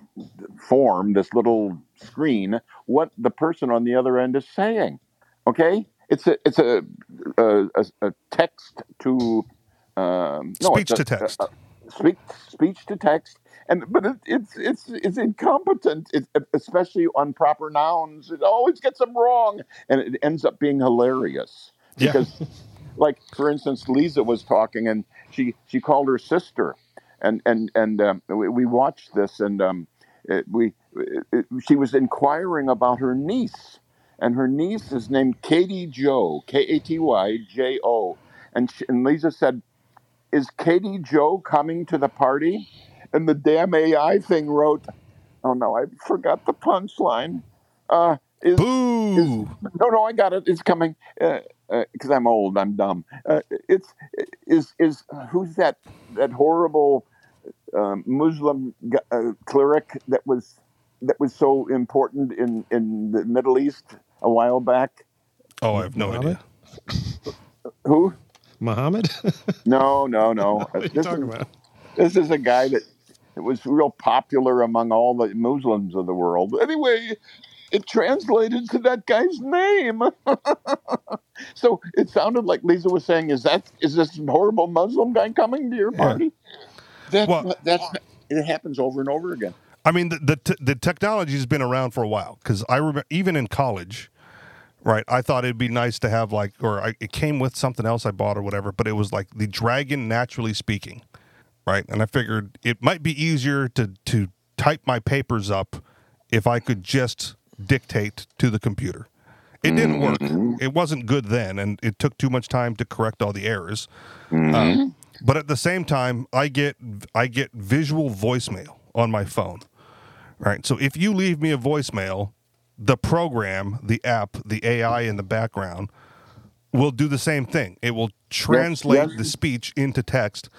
form, this little screen, what the person on the other end is saying. Okay, it's a it's a a, a, a text to um, no, speech a, to text. a- speech speech to text, and but it, it's it's it's incompetent, it, especially on proper nouns. It always gets them wrong, and it ends up being hilarious Yeah. <laughs> like for instance, Lisa was talking, and she she called her sister, and and and um, we, we watched this, and um, it, we it, it- she was inquiring about her niece, and her niece is named Katy Jo, K A T Y J O, and she, and Lisa said, "Is Katy Jo coming to the party?" And the damn AI thing wrote, "Oh no, I forgot the punchline." Uh, is Boo! no, no, I got it. It's coming. Because uh, I'm old, I'm dumb. Uh, it's is is who's that that horrible um, Muslim gu- uh, cleric that was that was so important in in the Middle East a while back? Oh, I have no Muhammad? idea. Who? Muhammad? <laughs> No, no, no. <laughs> what are you this, talking is, about? this is a guy that that was real popular among all the Muslims of the world. Anyway, it translated to that guy's name. <laughs> so it sounded like Lisa was saying, "Is that is this horrible Muslim guy coming to your party?" That's Well- that's it happens over and over again. I mean, the the, t- the technology has been around for a while because I remember even in college, right? I thought it'd be nice to have like, or I, it came with something else I bought or whatever, but it was like the Dragon Naturally Speaking, right? And I figured it might be easier to to type my papers up if I could just dictate to the computer. It didn't work. It wasn't good then, and it took too much time to correct all the errors. Um, but at the same time, I get I get visual voicemail on my phone. Right. So if you leave me a voicemail, the program, the app, the AI in the background will do the same thing. It will translate yes. the speech into text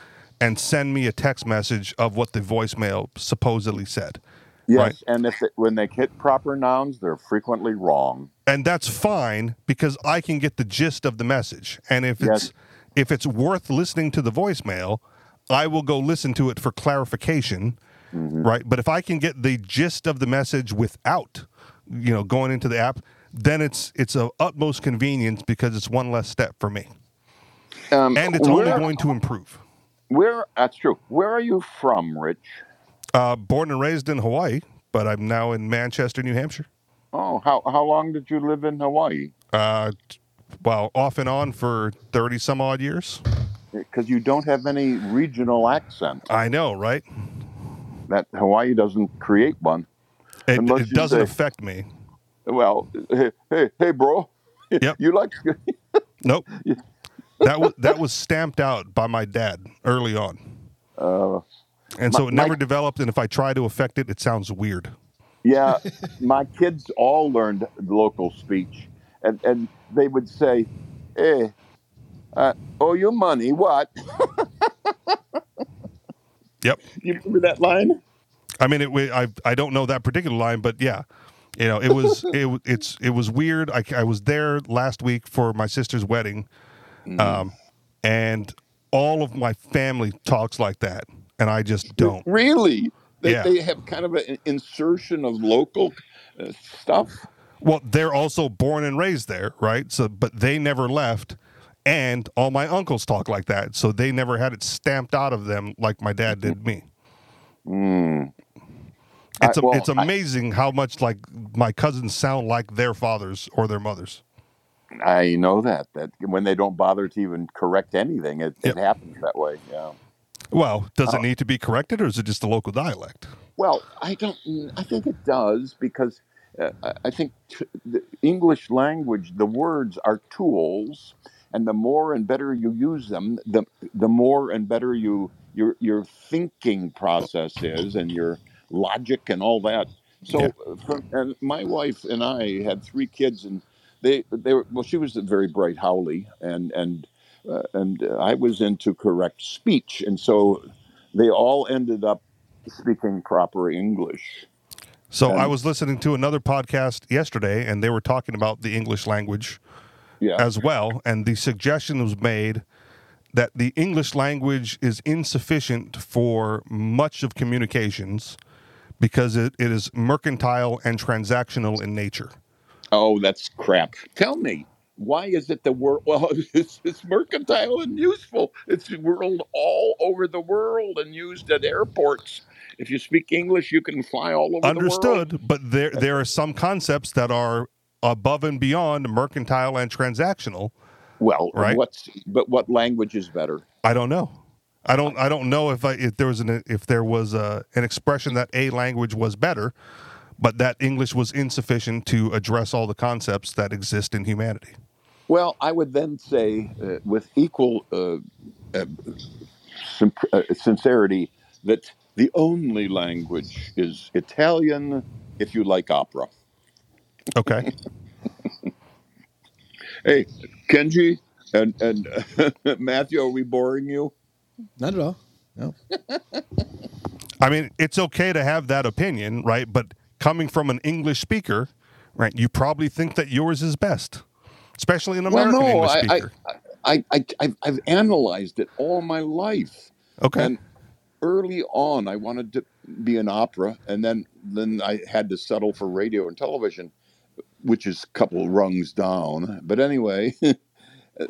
and send me a text message of what the voicemail supposedly said. Yes, Right. and if it, when they hit proper nouns, they're frequently wrong. and that's fine because I can get the gist of the message. And if Yes. it's if it's worth listening to the voicemail, I will go listen to it for clarification, right? But if I can get the gist of the message without, you know, going into the app, then it's it's of utmost convenience because it's one less step for me, Um, and it's only going to improve. Where that's true. Where are you from, Rich? Uh, born and raised in Hawaii, but I'm now in Manchester, New Hampshire. Oh, how how long did you live in Hawaii? Uh, well, off and on for thirty some odd years. Because you don't have any regional accent. I know, right? That Hawaii doesn't create one. It, it doesn't say- affect me. Well, hey, hey, hey bro. Yep. <laughs> You like <laughs> Nope. <laughs> that was that was stamped out by my dad early on, uh, and so it never my- developed. And if I try to affect it, it sounds weird. Yeah, <laughs> my kids all learned local speech, and and they would say, "Hey, uh, owe you money? What?" <laughs> Yep. You remember that line? I mean, it. I I don't know that particular line, but yeah, you know, it was <laughs> it it's it was weird. I I was there last week for my sister's wedding, um, and all of my family talks like that, and I just don't. Really? They, Yeah. they have kind of an insertion of local uh, stuff. Well, they're also born and raised there, right? So, but they never left, and all my uncles talk like that, so they never had it stamped out of them like my dad did me. Mm. It's I- a, well, it's I- amazing how much like my cousins sound like their fathers or their mothers. I know that that when they don't bother to even correct anything, it, Yep. it happens that way. Yeah. Well, does it Oh. need to be corrected, or is it just a local dialect? Well, I don't. I think it does because uh, I- think t- the English language, the words are tools, and the more and better you use them, the the more and better you your your thinking process is, and your logic and all that. So, Yeah. uh, for, and my wife and I had three kids, and they they were well. She was a very bright haole, and and uh, and I was into correct speech, and so they all ended up speaking proper English. So I was listening to another podcast yesterday, and they were talking about the English language Yeah. as well, and the suggestion was made that the English language is insufficient for much of communications because it, it is mercantile and transactional in nature. oh, that's crap. Tell me, why is it the world? <laughs> Well, it's, it's mercantile and useful. It's world all over the world and used at airports. If you speak English, you can fly all over the world. Understood, but there there are some concepts that are above and beyond mercantile and transactional. Well, Right. what's but what language is better? I don't know. I don't. Uh, I don't know if I, if there was an if there was a, an expression that a language was better, but that English was insufficient to address all the concepts that exist in humanity. Well, I would then say, uh, with equal uh, uh, sim- uh, sincerity, that the only language is Italian if you like opera. Okay. <laughs> Hey, Kenji and and <laughs> Matthew, are we boring you? Not at all. No. I mean, it's okay to have that opinion, right? But coming from an English speaker, right, you probably think that yours is best, especially an American English I, speaker. I, I, I, I've analyzed it all my life. okay. And early on, I wanted to be an opera, and then then I had to settle for radio and television, which is a couple rungs down. But anyway, <laughs> uh,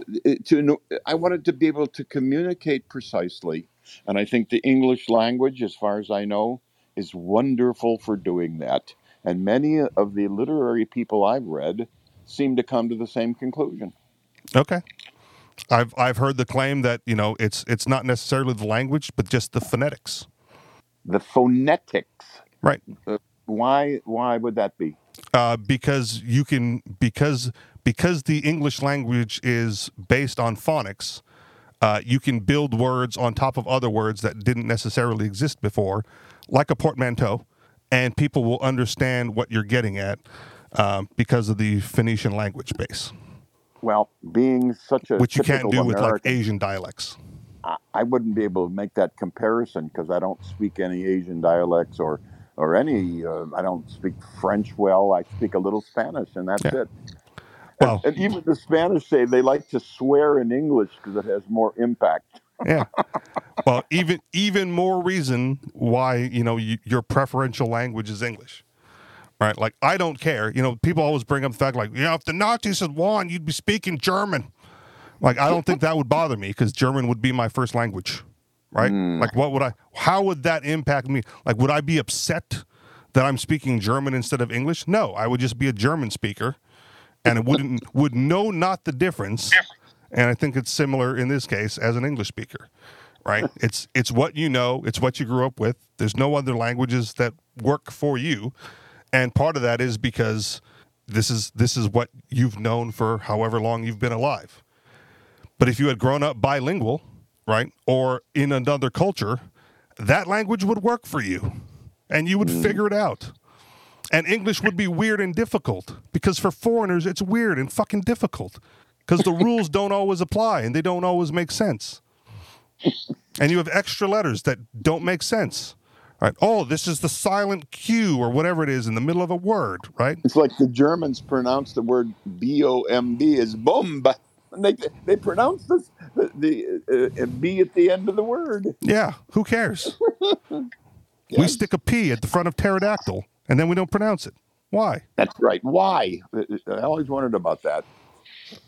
to know, I wanted to be able to communicate precisely, and I think the English language, as far as I know, is wonderful for doing that. And many of the literary people I've read seem to come to the same conclusion. Okay. I've I've heard the claim that you know it's it's not necessarily the language, but just the phonetics. The phonetics. Right. Why? Why would that be? uh, because you can because because the English language is based on phonics. Uh, you can build words on top of other words that didn't necessarily exist before, like a portmanteau, and people will understand what you're getting at um, because of the Phoenician language base, Well, being such a which you can't do with like Asian dialects. I, I wouldn't be able to make that comparison because I don't speak any Asian dialects or or any. Uh, I don't speak French well. I speak a little Spanish, and that's Yeah. it. Well, And even the Spanish say they like to swear in English because it has more impact. <laughs> Yeah. Well, even even more reason why you know you, your preferential language is English, right? Like I don't care. You know, people always bring up the fact like, you know, if the Nazis had won, you'd be speaking German. Like I don't think that would bother me because German would be my first language, right? Hmm. Like what would I? How would that impact me? Like would I be upset that I'm speaking German instead of English? No, I would just be a German speaker, and it wouldn't would know not the difference. And I think it's similar in this case as an English speaker, right? <laughs> It's it's what you know, it's what you grew up with. There's no other languages that work for you, and part of that is because this is this is what you've known for however long you've been alive. But if you had grown up bilingual, right, or in another culture, that language would work for you, and you would mm. figure it out. And English would be weird and difficult because for foreigners, it's weird and fucking difficult because the <laughs> rules don't always apply and they don't always make sense. And you have extra letters that don't make sense. Right? Oh, this is the silent Q or whatever it is in the middle of a word, right? It's like the Germans pronounce the word B O M B as bomb. And they they pronounce this, the, the uh, B at the end of the word. Yeah, who cares? <laughs> We stick a P at the front of pterodactyl and then we don't pronounce it. Why? That's right. Why? I always wondered about that.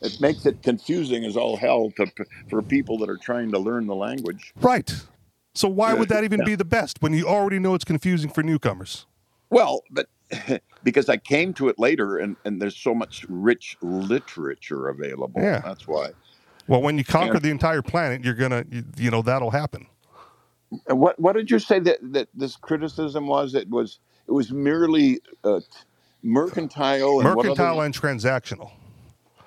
It makes it confusing as all hell to for people that are trying to learn the language. Right. So why would that even Yeah. be the best when you already know it's confusing for newcomers? Well, but <laughs> because I came to it later, and, and there's so much rich literature available. Yeah. That's why. Well, when you conquer Yeah. the entire planet, you're gonna, you, you know, that'll happen. What what did you say that, that this criticism was? It was it was merely uh, mercantile and Mercantile and transactional.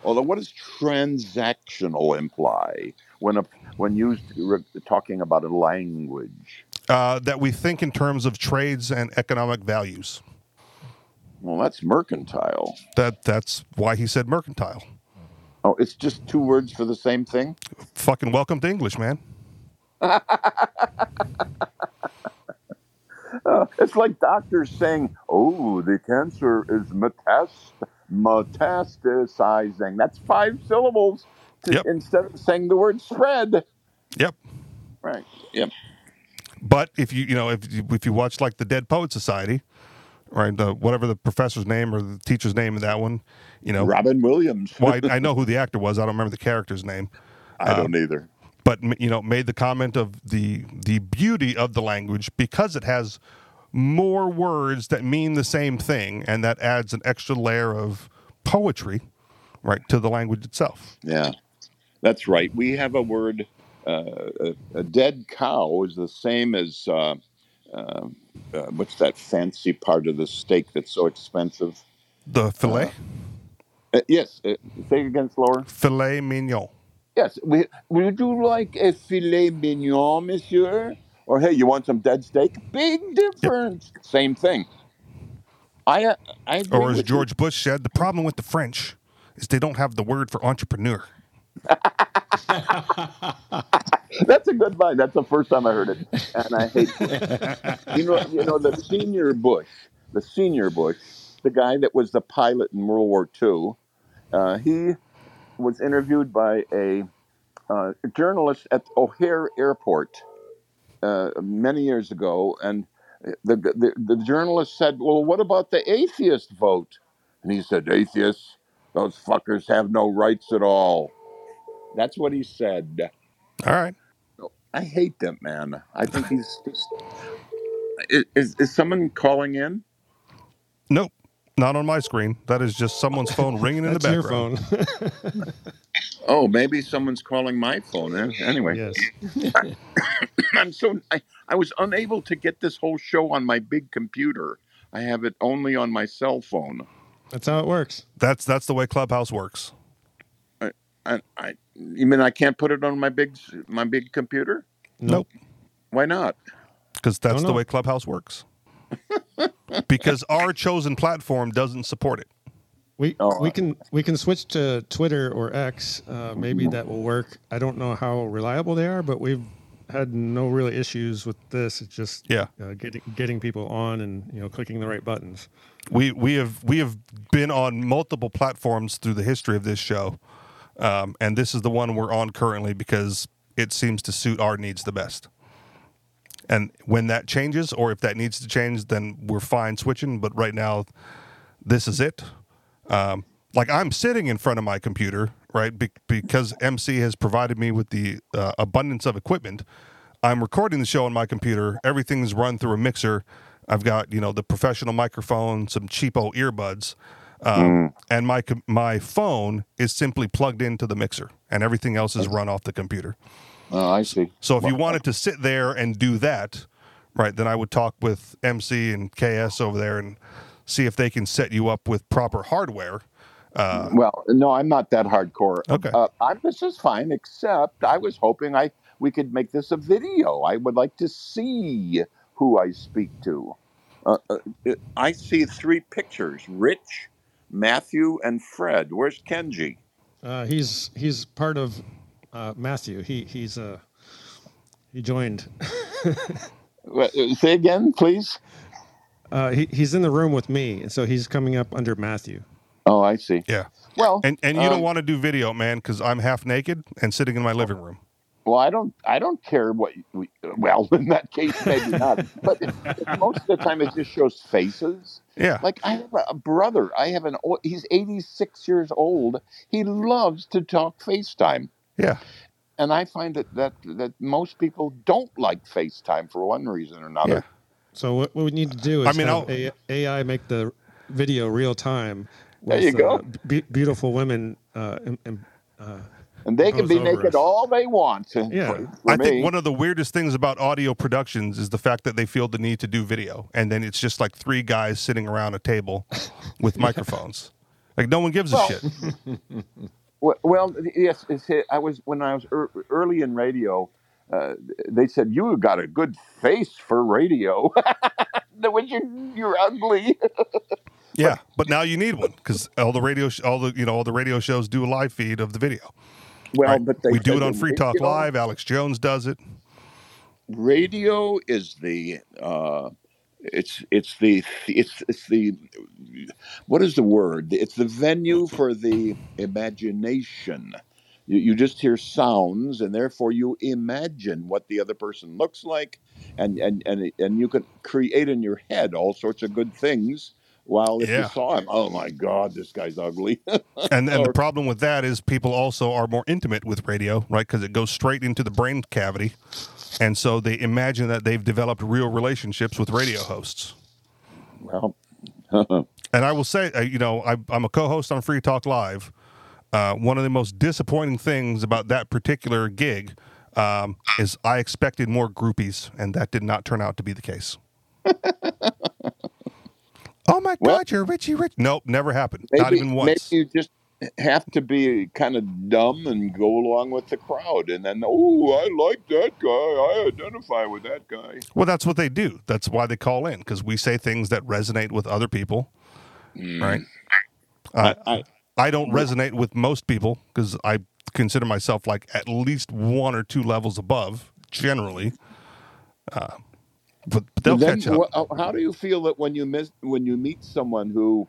although what does transactional imply when a when used re- talking about a language? Uh, that we think in terms of trades and economic values. Well, that's mercantile. That that's why he said mercantile. Oh, it's just two words for the same thing. Fucking welcome to English, man. <laughs> Uh, it's like doctors saying, "Oh, the cancer is metast- metastasizing." That's five syllables to, Yep. instead of saying the word spread. Yep. Right. Yep. But if you you know if you, if you watch like the Dead Poet Society, right, the, whatever the professor's name or the teacher's name in that one, you know, Robin Williams. well, I, <laughs> I know who the actor was. I don't remember the character's name. I don't uh, either. but you know made the comment of the the beauty of the language because it has more words that mean the same thing and that adds an extra layer of poetry right to the language itself Yeah, that's right. We have a word. Uh, a, a dead cow is the same as uh, uh, uh, what's that fancy part of the steak that's so expensive? the filet Uh, yes. Uh, say it again slower. filet mignon Yes. We, would you like a filet mignon, monsieur? Or hey, you want some dead steak? Big difference. Same thing. I uh, I or as with you. george bush said the problem with the french is they don't have the word for entrepreneur <laughs> That's a good line. That's the first time I heard it, and I hate Bush. you know, you know the senior Bush, the senior Bush, the guy that was the pilot in World War II. Uh, he was interviewed by a uh, journalist at O'Hare Airport uh, many years ago, and the, the the journalist said, "Well, what about the atheist vote?" And he said, "Atheists, those fuckers have no rights at all." That's what he said. all right I hate that man. I think he's. he's is, is, is someone calling in? nope not on my screen that is just someone's phone <laughs> ringing in the That's your background phone. <laughs> Oh, maybe someone's calling my phone. Eh, Anyway, yes. <coughs> I'm so I, I was unable to get this whole show on my big computer. I have it only on my cell phone. That's how it works. that's that's the way clubhouse works I, I you mean I can't put it on my big my big computer? nope Why not? because that's the way clubhouse works because our chosen platform doesn't support it We Oh, we can we can switch to Twitter or X. Uh, maybe that will work. I don't know how reliable they are, but we've had no really issues with this. It's just Yeah. uh, getting getting people on and you know clicking the right buttons. we we have we have been on multiple platforms through the history of this show um, and this is the one we're on currently because it seems to suit our needs the best. And when that changes, or if that needs to change, then we're fine switching. But right now, this is it. Um, like I'm sitting in front of my computer, right? Be- because MC has provided me with the uh, abundance of equipment. I'm recording the show on my computer. Everything's run through a mixer. I've got you know the professional microphone, some cheapo earbuds, um, and my my phone is simply plugged into the mixer, and everything else is run off the computer. Oh, I see. So if you wanted to sit there and do that, right, then I would talk with MC and KS over there and see if they can set you up with proper hardware. Uh, Well, no, I'm not that hardcore. Okay. Uh, I'm, this is fine, except I was hoping I we could make this a video. I would like to see who I speak to. Uh, uh, I see three pictures: Rich, Matthew, and Fred. Where's Kenji? Uh, he's he's part of uh, Matthew. He he's uh he joined. <laughs> Uh, Say again, please. Uh, he he's in the room with me, and so he's coming up under Matthew. Oh, I see. yeah, Well, and and you don't um, want to do video, man, because I'm half naked and sitting in my living room. Well, I don't. I don't care what. We, well, <laughs> in that case, maybe not. But most of the time, it just shows faces. Yeah, Like I have a brother. I have an. o- He's 86 years old. He loves to talk FaceTime, yeah. and I find that that that most people don't like FaceTime for one reason or another. Yeah. So what, what we need to do is I mean, have A- AI make the video real time. There you go. Uh, be- beautiful women. Uh, and, and, uh, And they can be naked us. all they want. Yeah. For, for I me. think one of the weirdest things about audio productions is the fact that they feel the need to do video, and then it's just like three guys sitting around a table with <laughs> microphones. Like no one gives a shit. <laughs> Well, well yes. It's, I was when I was ear early in radio. Uh, they said you got a good face for radio. when you you're ugly. Yeah, but now you need one because all the radio, sh- all the you know, all the radio shows do a live feed of the video. Well, right? but they we do it on Free Talk radio- Live. Alex Jones does it. radio is the uh, it's it's the it's it's the what is the word? It's the venue for the imagination. You, you just hear sounds, and therefore you imagine what the other person looks like, and and and and you can create in your head all sorts of good things. While if Yeah. you saw him, oh my God, this guy's ugly. <laughs> And and the problem with that is people also are more intimate with radio, right? Because it goes straight into the brain cavity, and so they imagine that they've developed real relationships with radio hosts. well, <laughs> And I will say, uh, you know, I, I'm a co-host on Free Talk Live. Uh, one of the most disappointing things about that particular gig um, is I expected more groupies, and that did not turn out to be the case. <laughs> oh my Well- God, you're Richie Rich. Nope, never happened. maybe, not even once. Maybe you just have to be kind of dumb and go along with the crowd, and then oh, I like that guy. I identify with that guy. Well, that's what they do. That's why they call in because we say things that resonate with other people, right? Uh, I, I, I don't resonate with most people because I consider myself like at least one or two levels above generally. Uh, but, they'll then catch up. uh, how do you feel that when you miss when you meet someone who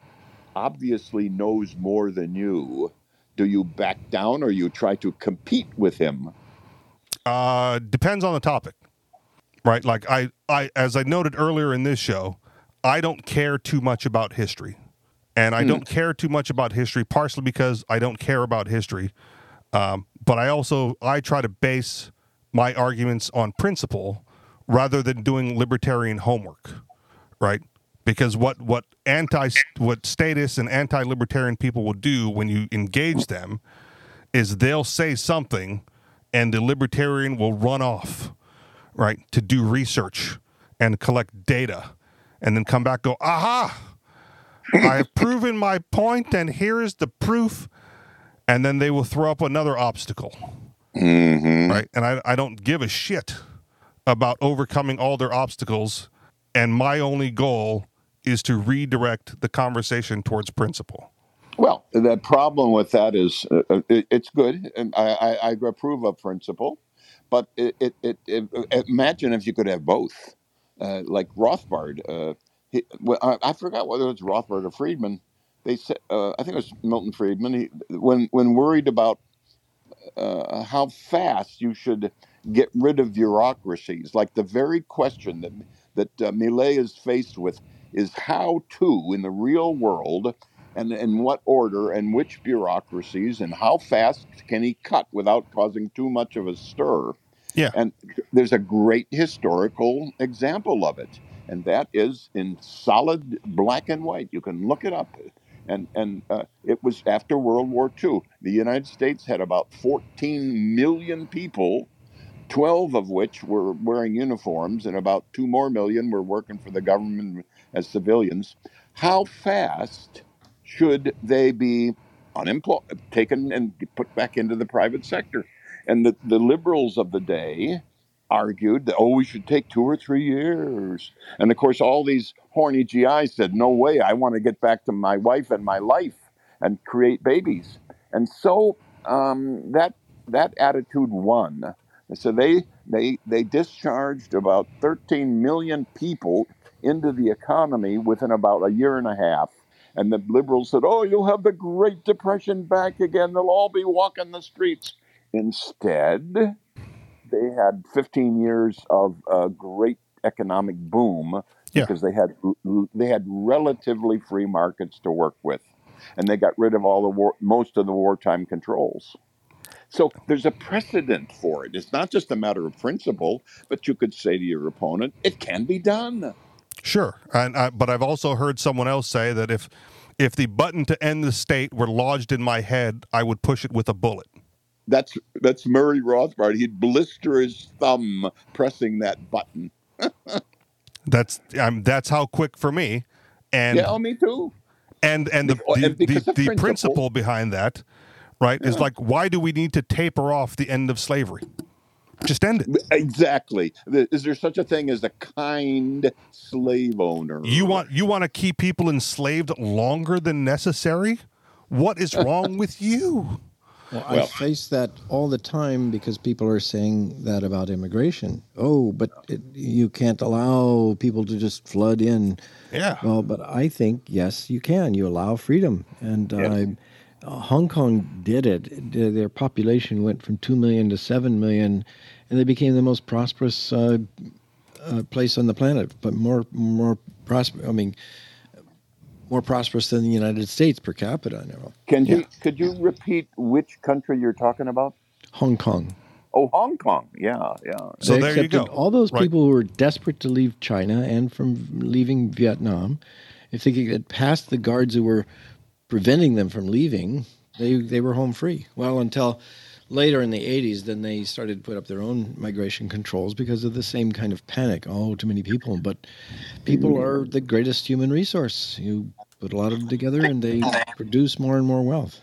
obviously knows more than you? Do you back down or you try to compete with him? Uh, depends on the topic, right? Like I, I, as I noted earlier in this show, I don't care too much about history, and I don't care too much about history partially because I don't care about history, um, but I also I try to base my arguments on principle rather than doing libertarian homework, right? Because what what anti what statists and anti libertarian people will do when you engage them is they'll say something and the libertarian will run off, right, to do research and collect data and then come back go, aha, I have <laughs> proven my point and here is the proof. And then they will throw up another obstacle, Mm-hmm. right? And I, I don't give a shit about overcoming all their obstacles. And my only goal is to redirect the conversation towards principle. Well, the problem with that is uh, uh, it, it's good, and I, I, I approve of principle, but it, it, imagine if you could have both, uh, like Rothbard. Uh, he, well, I, I forgot whether it was Rothbard or Friedman. They said, uh, I think it was Milton Friedman. He, when when worried about uh, how fast you should get rid of bureaucracies. Like the very question that that uh, Milei is faced with is how to in the real world and in what order and which bureaucracies and how fast can he cut without causing too much of a stir. Yeah. And there's a great historical example of it, and that is in solid black and white. You can look it up. And, and uh, it was after World War II. The United States had about 14 million people, 12 of which were wearing uniforms, and about 2 more million were working for the government as civilians. How fast should they be unemployed, taken and put back into the private sector? And the, the liberals of the day argued that, oh, we should take two or three years. And of course, all these horny GIs said, no way, I want to get back to my wife and my life and create babies. And so um, that, that attitude won. So they, they, they discharged about 13 million people into the economy within about a year and a half. And the liberals said, oh, you'll have the Great Depression back again. They'll all be walking the streets. Instead, they had 15 years of a great economic boom Yeah. because they had they had relatively free markets to work with, and they got rid of all the war, most of the wartime controls. So there's a precedent for it. It's not just a matter of principle, but you could say to your opponent, "It can be done." Sure, and I, but I've also heard someone else say that if if the button to end the state were lodged in my head, I would push it with a bullet. That's that's Murray Rothbard. He'd blister his thumb pressing that button. <laughs> That's um, that's how quick for me, and yeah, oh, me too. and and the Beca- the, and the, the principle. principle behind that, right, is like why do we need to taper off the end of slavery? Just end it. Exactly. Is there such a thing as a kind slave owner? You want you want to keep people enslaved longer than necessary? What is <laughs> wrong with you? Well, I face that all the time because people are saying that about immigration. Oh, but it, you can't allow people to just flood in. Yeah. Well, but I think yes, you can. You allow freedom, and Yes. uh, Hong Kong did it. Their their population went from two million to seven million, and they became the most prosperous uh, uh, place on the planet. But more more prosperous. I mean, more prosperous than the United States per capita. Now. Can you could you repeat which country you're talking about? Hong Kong. Oh, Hong Kong. Yeah, yeah. So They there you go. All those Right. people who were desperate to leave China and from leaving Vietnam, if they could get past the guards who were preventing them from leaving, they they were home free. Well, until later in the 80s, then they started to put up their own migration controls because of the same kind of panic. Oh, too many people. But people are the greatest human resource. You put a lot of them together and they produce more and more wealth.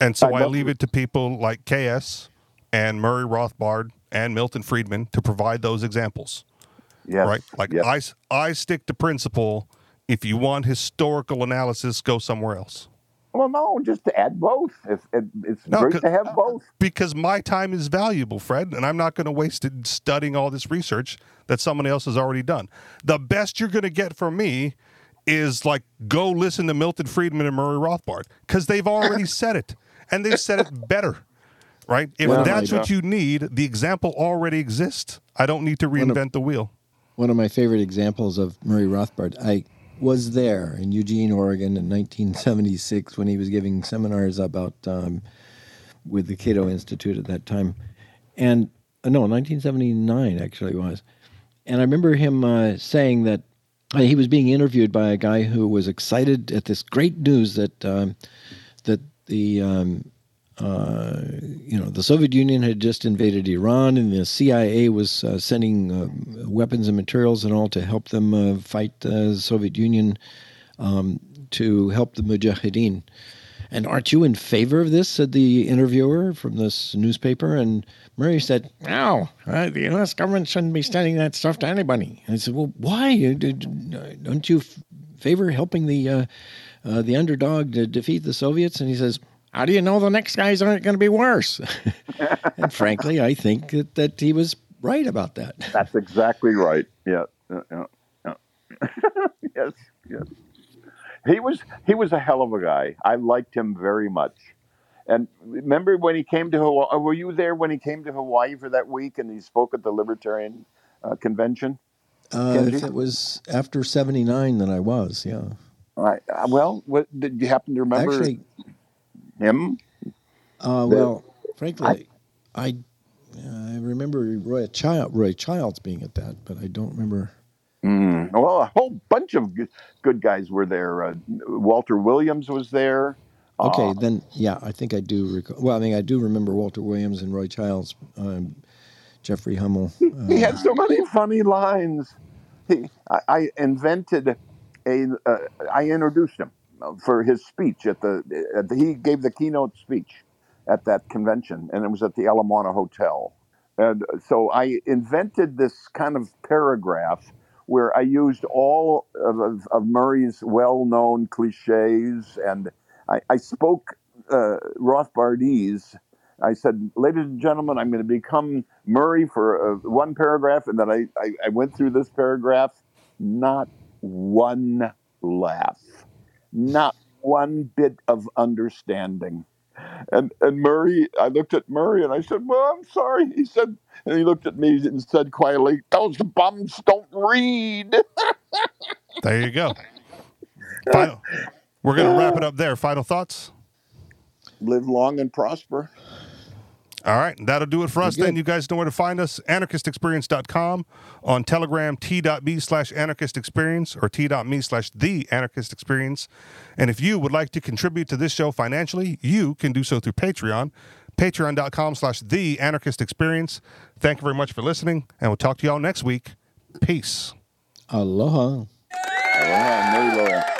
And so I I, leave it to people like KS and Murray Rothbard and Milton Friedman to provide those examples, Yes. right? Like yes. I s- I stick to principle. If you want historical analysis, go somewhere else. Well, no, just to add both. It's, it, it's No, great 'cause- to have uh, both. Because my time is valuable, Fred, and I'm not going to waste it studying all this research that someone else has already done. The best you're going to get from me is like go listen to Milton Friedman and Murray Rothbard because they've already <laughs> said it and they've said it better. Right? If Well, that's what you need, the example already exists. I don't need to reinvent the wheel. One of my favorite examples of Murray Rothbard, I was there in Eugene, Oregon in 1976 when he was giving seminars about um, with the Cato Institute at that time. And uh, no, 1979 actually was. And I remember him uh, saying that uh, he was being interviewed by a guy who was excited at this great news that um, that the um, uh, you know the Soviet Union had just invaded Iran, and the CIA was uh, sending uh, weapons and materials and all to help them uh, fight the Soviet Union um, to help the Mujahideen. And aren't you in favor of this? said the interviewer from this newspaper. And Murray said, No, uh, the U.S. government shouldn't be sending that stuff to anybody. And I said, Well, why? Uh, Don't you favor helping the uh, uh, the underdog to defeat the Soviets? And he says, How do you know the next guys aren't going to be worse? <laughs> and frankly, I think that, that he was right about that. That's exactly right. Yeah. yeah, yeah, <laughs> yes. Yes. He was he was a hell of a guy. I liked him very much, And remember when he came to Hawaii? Were you there when he came to Hawaii for that week and he spoke at the Libertarian uh, convention? Uh, it was after '79, that I was. Yeah. I, uh, well, what did you happen to remember Actually, him? uh, The- well, frankly, I I remember Roy Child Roy Childs being at that, but I don't remember. Mm, well, a whole bunch of good, good guys were there. Uh, Walter Williams was there. Okay, Uh, then yeah, I think I do recall. Well, I mean, I do remember Walter Williams and Roy Childs, um, Jeffrey Hummel. <laughs> he Uh, had so many funny lines. He, I, I invented a. Uh, I introduced him for his speech at the, at the. He gave the keynote speech at that convention, and it was at the Ala Moana Hotel. And so I invented this kind of paragraph where I used all of, of, of Murray's well-known cliches, and I, I spoke uh, Rothbardese. I said, "Ladies and gentlemen, I'm going to become Murray for uh, one paragraph," and then I, I, I went through this paragraph. Not one laugh, not one bit of understanding. And and Murray, I looked at Murray and I said, "Well, I'm sorry." He said, and he looked at me and said quietly, "Those bums don't read." <laughs> There you go. Final, we're going to wrap it uh. up there. Final thoughts? Live long and prosper. All right, that'll do it for us then. You guys know where to find us. Anarchistexperience.com on Telegram, t.me slash anarchist experience or t.me slash the anarchist experience. And if you would like to contribute to this show financially, you can do so through Patreon, patreon.com slash the anarchist experience. Thank you very much for listening, and we'll talk to y'all next week. Peace. Aloha. Muy low.